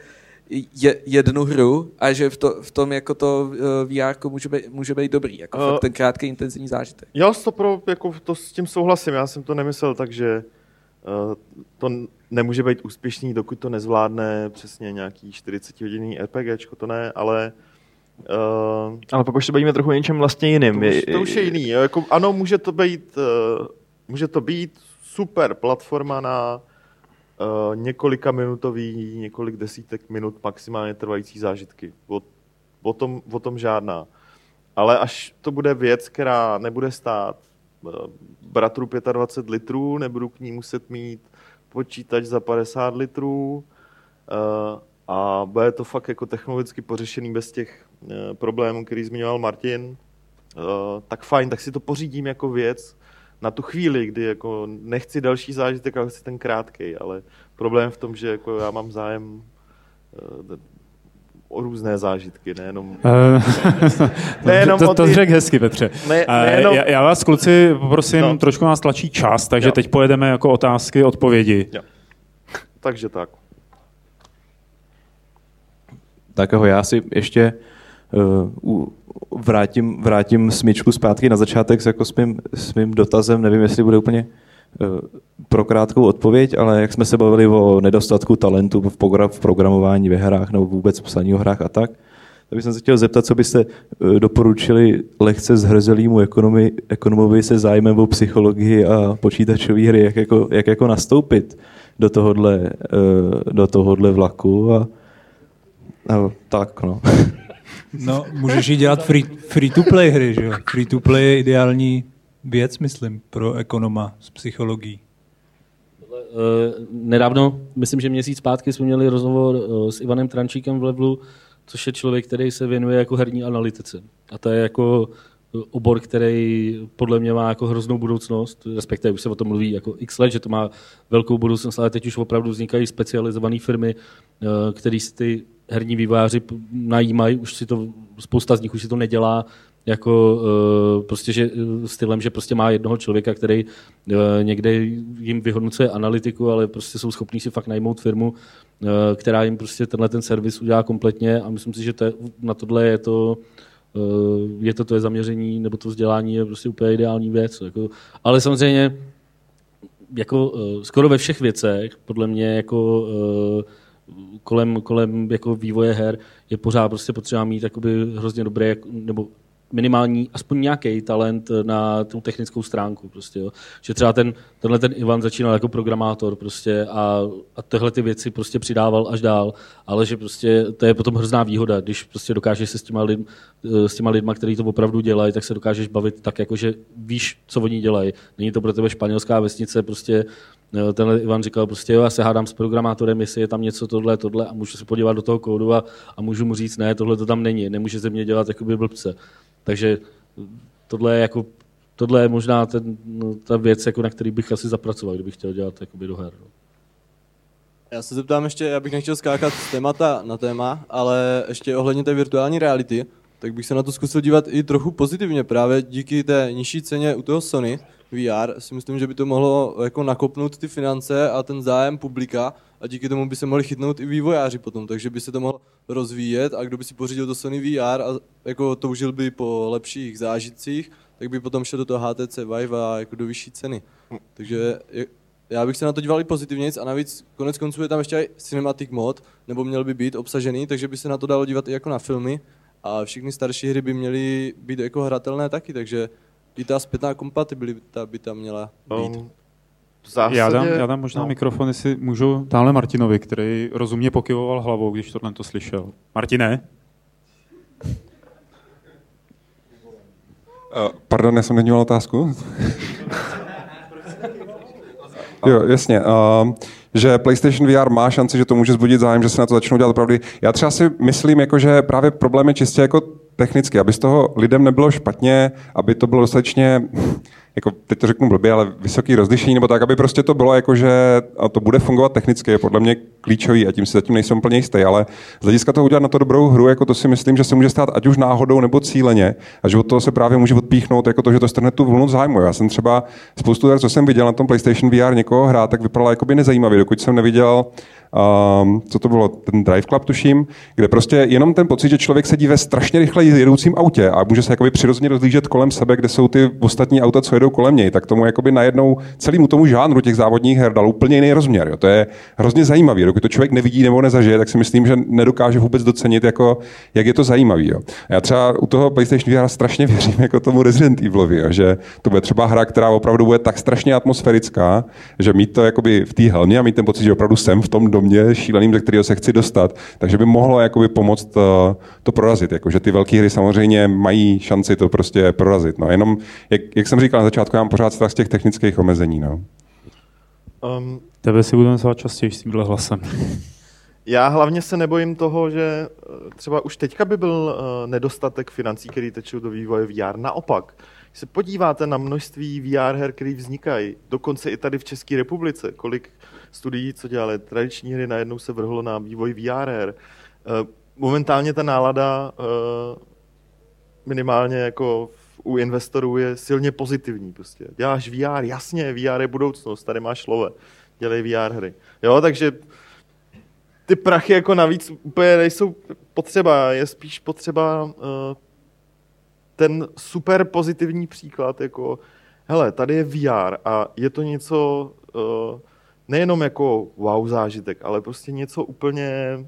je, jednu hru a že v, to, v tom jako to uh, VR může být, může být dobrý, jako Uh, fakt ten krátký intenzivní zážitek. Já to, pro, jako, to s tím souhlasím, já jsem to nemyslel tak, že uh, to n- nemůže být úspěšný, dokud to nezvládne přesně nějaký 40 hodinný RPGčko, to ne, ale uh, Ale pokud se bavíme trochu o něčem vlastně jiným. to, už, to už je jiný. jo, Jako, ano, může to být, uh, může to být super platforma na uh, několika minutový, několik desítek minut maximálně trvající zážitky. O, o, tom, o tom žádná. Ale až to bude věc, která nebude stát uh, bratru 25 litrů, nebudu k ní muset mít počítač za 50 litrů uh, a bude to fakt jako technologicky pořešený bez těch problémů, který zmiňoval Martin, tak fajn, tak si to pořídím jako věc na tu chvíli, kdy jako nechci další zážitek, ale chci ten krátkej, ale problém v tom, že jako já mám zájem uh, o různé zážitky, nejenom... [laughs] Nejenom to, o to ty- řekl hezky, Petře. Ne- Eh, nejenom- já, já vás, kluci, poprosím, No. trošku nás tlačí čas, takže Jo. teď pojedeme jako otázky, odpovědi. Jo. Takže tak. Tak aho, já si ještě uh, vrátím, vrátím smyčku zpátky na začátek s, jako s, mým, s mým dotazem. Nevím, jestli bude úplně uh, pro krátkou odpověď, ale jak jsme se bavili o nedostatku talentu v, v programování ve hrách nebo vůbec v psaní o hrách a tak, tak bych se chtěl zeptat, co byste uh, doporučili lehce zhrzelýmu ekonomi, ekonomovi se zájmem o psychologii a počítačové hry, jak jako, jak jako nastoupit do tohohle, uh, do tohohle vlaku a, a tak, no. [laughs] No, můžeš ji dělat free, free to play hry, že jo? Free to play je ideální věc, myslím, pro ekonoma s psychologií. Eh, nedávno, myslím, že měsíc zpátky jsme měli rozhovor eh, s Ivanem Trančíkem v Levelu, což je člověk, který se věnuje jako herní analytice. A to je jako obor, který podle mě má jako hroznou budoucnost, respektive už se o tom mluví jako x let, že to má velkou budoucnost, ale teď už opravdu vznikají specializované firmy, eh, které si ty herní vývojáři najímají, už si to, spousta z nich už si to nedělá, jako prostě že, stylem, že prostě má jednoho člověka, který někde jim vyhodnocuje analytiku, ale prostě jsou schopní si fakt najmout firmu, která jim prostě tenhle ten servis udělá kompletně a myslím si, že to je, na tohle je to je to to je zaměření nebo to vzdělání je prostě úplně ideální věc. Jako, ale samozřejmě jako skoro ve všech věcech, podle mě jako kolem, kolem jako vývoje her je pořád prostě potřeba mít hrozně dobré, nebo minimální, aspoň nějaký talent na tu technickou stránku. Prostě, jo. Že třeba ten, tenhle ten Ivan začínal jako programátor prostě a, a tyhle ty věci prostě přidával až dál, ale že prostě to je potom hrozná výhoda, když prostě dokážeš se s těma, lid, s těma lidma, kteří to opravdu dělají, tak se dokážeš bavit tak, jako že víš, co oni dělají. Není to pro tebe španělská vesnice, prostě tenhle Ivan říkal prostě, jo, já se hádám s programátorem, jestli je tam něco tohle, tohle a můžu se podívat do toho kódu a, a můžu mu říct, ne, tohle to tam není, nemůže ze mě dělat jakoby blbce. Takže tohle je, jako, tohle je možná ten, no, ta věc, jako na který bych asi zapracoval, kdybych chtěl dělat jakoby, do her. No. Já se zeptám ještě, já bych nechtěl skákat z témata na téma, ale ještě ohledně té virtuální reality, tak bych se na to zkusil dívat i trochu pozitivně. Právě díky té nižší ceně u toho Sony VR si myslím, že by to mohlo jako nakopnout ty finance a ten zájem publika a díky tomu by se mohli chytnout i vývojáři potom, takže by se to mohlo rozvíjet a kdo by si pořídil to Sony VR a jako toužil by po lepších zážitcích, tak by potom šel do toho HTC Vive a jako do vyšší ceny. Takže já bych se na to díval i pozitivně a navíc konec konců je tam ještě i cinematic mod, nebo měl by být obsažený, takže by se na to dalo dívat i jako na filmy a všechny starší hry by měly být jako hratelné taky, takže i ta zpětná kompatibilita by tam měla být. Um, zásadě, já, dám, já dám možná no. mikrofon, jestli můžu tamhle Martinovi, který rozumně pokyvoval hlavou, když tohle to slyšel. Martine? Uh, pardon, já jsem nedíval otázku. jo, jasně. Uh, že PlayStation VR má šanci, že to může zbudit zájem, že se na to začnou dělat opravdu. Já třeba si myslím, jako, že právě problém je čistě jako technicky, aby z toho lidem nebylo špatně, aby to bylo dostatečně jako teď to řeknu blbě, ale vysoký rozlišení, nebo tak, aby prostě to bylo jako, že a to bude fungovat technicky, je podle mě klíčový a tím si zatím nejsem plně jistý, ale z hlediska toho udělat na to dobrou hru, jako to si myslím, že se může stát ať už náhodou nebo cíleně a že od toho se právě může odpíchnout jako to, že to strhne tu vlnu zájmu. Já jsem třeba spoustu her, co jsem viděl na tom PlayStation VR někoho hrát, tak vypadalo jako by nezajímavě, dokud jsem neviděl um, co to bylo, ten Drive Club tuším, kde prostě jenom ten pocit, že člověk sedí ve strašně rychle jedoucím autě a může se jakoby přirozeně rozlížet kolem sebe, kde jsou ty ostatní auta, co jedou kolem něj, tak tomu jakoby najednou celému tomu žánru těch závodních her dal úplně jiný rozměr. Jo. To je hrozně zajímavý. Dokud to člověk nevidí nebo nezažije, tak si myslím, že nedokáže vůbec docenit, jako, jak je to zajímavý. Jo. Já třeba u toho PlayStation VR strašně věřím jako tomu Resident Evilovi, jo, že to bude třeba hra, která opravdu bude tak strašně atmosférická, že mít to jakoby v té helmě a mít ten pocit, že opravdu jsem v tom domě šíleným, ze kterého se chci dostat, takže by mohlo jakoby pomoct to, eh, to prorazit. Jako, že ty velké hry samozřejmě mají šanci to prostě prorazit. No. Jenom, jak, jak jsem říkal na začátku, já mám pořád strach z těch technických omezení. No. Um, Tebe si budeme zvát častěji s tímhle hlasem. Já hlavně se nebojím toho, že eh, třeba už teďka by byl uh, nedostatek financí, který tečou do vývoje VR. Naopak, když se podíváte na množství VR her, které vznikají, dokonce i tady v České republice, kolik studií, co dělali tradiční hry, najednou se vrhlo na vývoj VR her. Uh, momentálně ta nálada minimálně jako u investorů je silně pozitivní. Prostě. Děláš VR, jasně, VR je budoucnost, tady máš slove, dělej VR hry. Jo, takže ty prachy jako navíc úplně nejsou potřeba, je spíš potřeba uh, ten super pozitivní příklad, jako hele, tady je VR a je to něco uh, nejenom jako wow zážitek, ale prostě něco úplně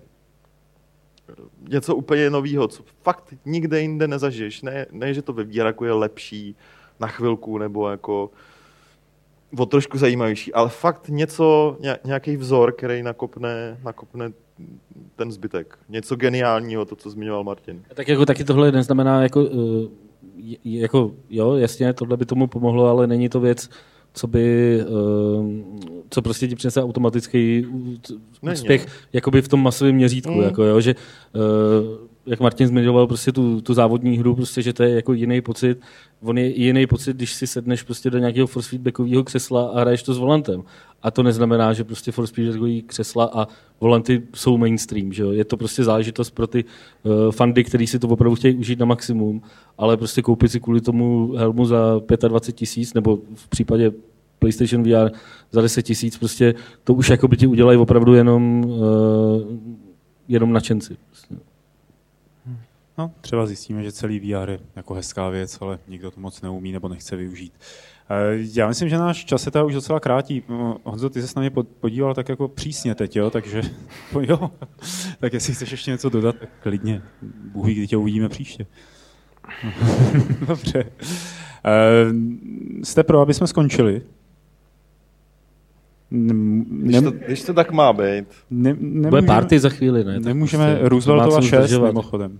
něco úplně nového, co fakt nikde jinde nezažiješ. Ne, ne že to ve jako je lepší na chvilku nebo jako o trošku zajímavější, ale fakt něco, nějaký vzor, který nakopne, nakopne ten zbytek. Něco geniálního, to, co zmiňoval Martin. Tak jako taky tohle neznamená, jako, uh, jako jo, jasně, tohle by tomu pomohlo, ale není to věc, co by, uh, co prostě ti přinese automatický úspěch, jakoby v tom masovém měřítku, mm. jako jo, že uh, jak Martin zmiňoval prostě tu, tu závodní hru, prostě, že to je jako jiný pocit. On je jiný pocit, když si sedneš prostě do nějakého force feedbackového křesla a hraješ to s volantem. A to neznamená, že prostě force feedbackový křesla a volanty jsou mainstream. Že jo? Je to prostě záležitost pro ty uh, fandy, kteří si to opravdu chtějí užít na maximum, ale prostě koupit si kvůli tomu helmu za 25 tisíc, nebo v případě PlayStation VR za 10 tisíc, prostě to už jako by ti udělají opravdu jenom, uh, jenom nadšenci. Prostě. No, třeba zjistíme, že celý VR je jako hezká věc, ale nikdo to moc neumí nebo nechce využít. Eh, já myslím, že náš čas se tady už docela krátí. Honzo, ty se s námi podíval tak jako přísně teď, jo? takže [laughs] jo. tak jestli chceš ještě něco dodat, tak klidně. Bůh ví, kdy tě uvidíme příště. [laughs] Dobře. Eh, jste pro, aby jsme skončili? Ne, když, to, když to tak má být. Ne, nemůžeme, Bude party za chvíli, ne? Nemůžeme prostě Rooseveltova 6 mimochodem.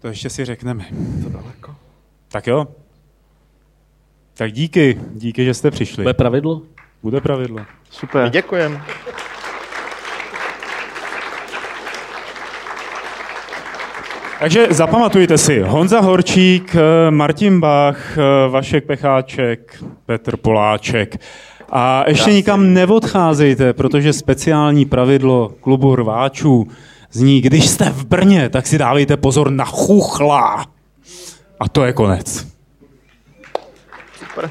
To ještě si řekneme. To daleko. Tak jo. Tak díky, díky, že jste přišli. Bude pravidlo? Bude pravidlo. Super. Děkujem. Takže zapamatujte si, Honza Horčík, Martin Bach, Vašek Pecháček, Petr Poláček. A ještě nikam neodcházejte, protože speciální pravidlo klubu rváčů zní, když jste v Brně, tak si dávejte pozor na chuchla. A to je konec. Super.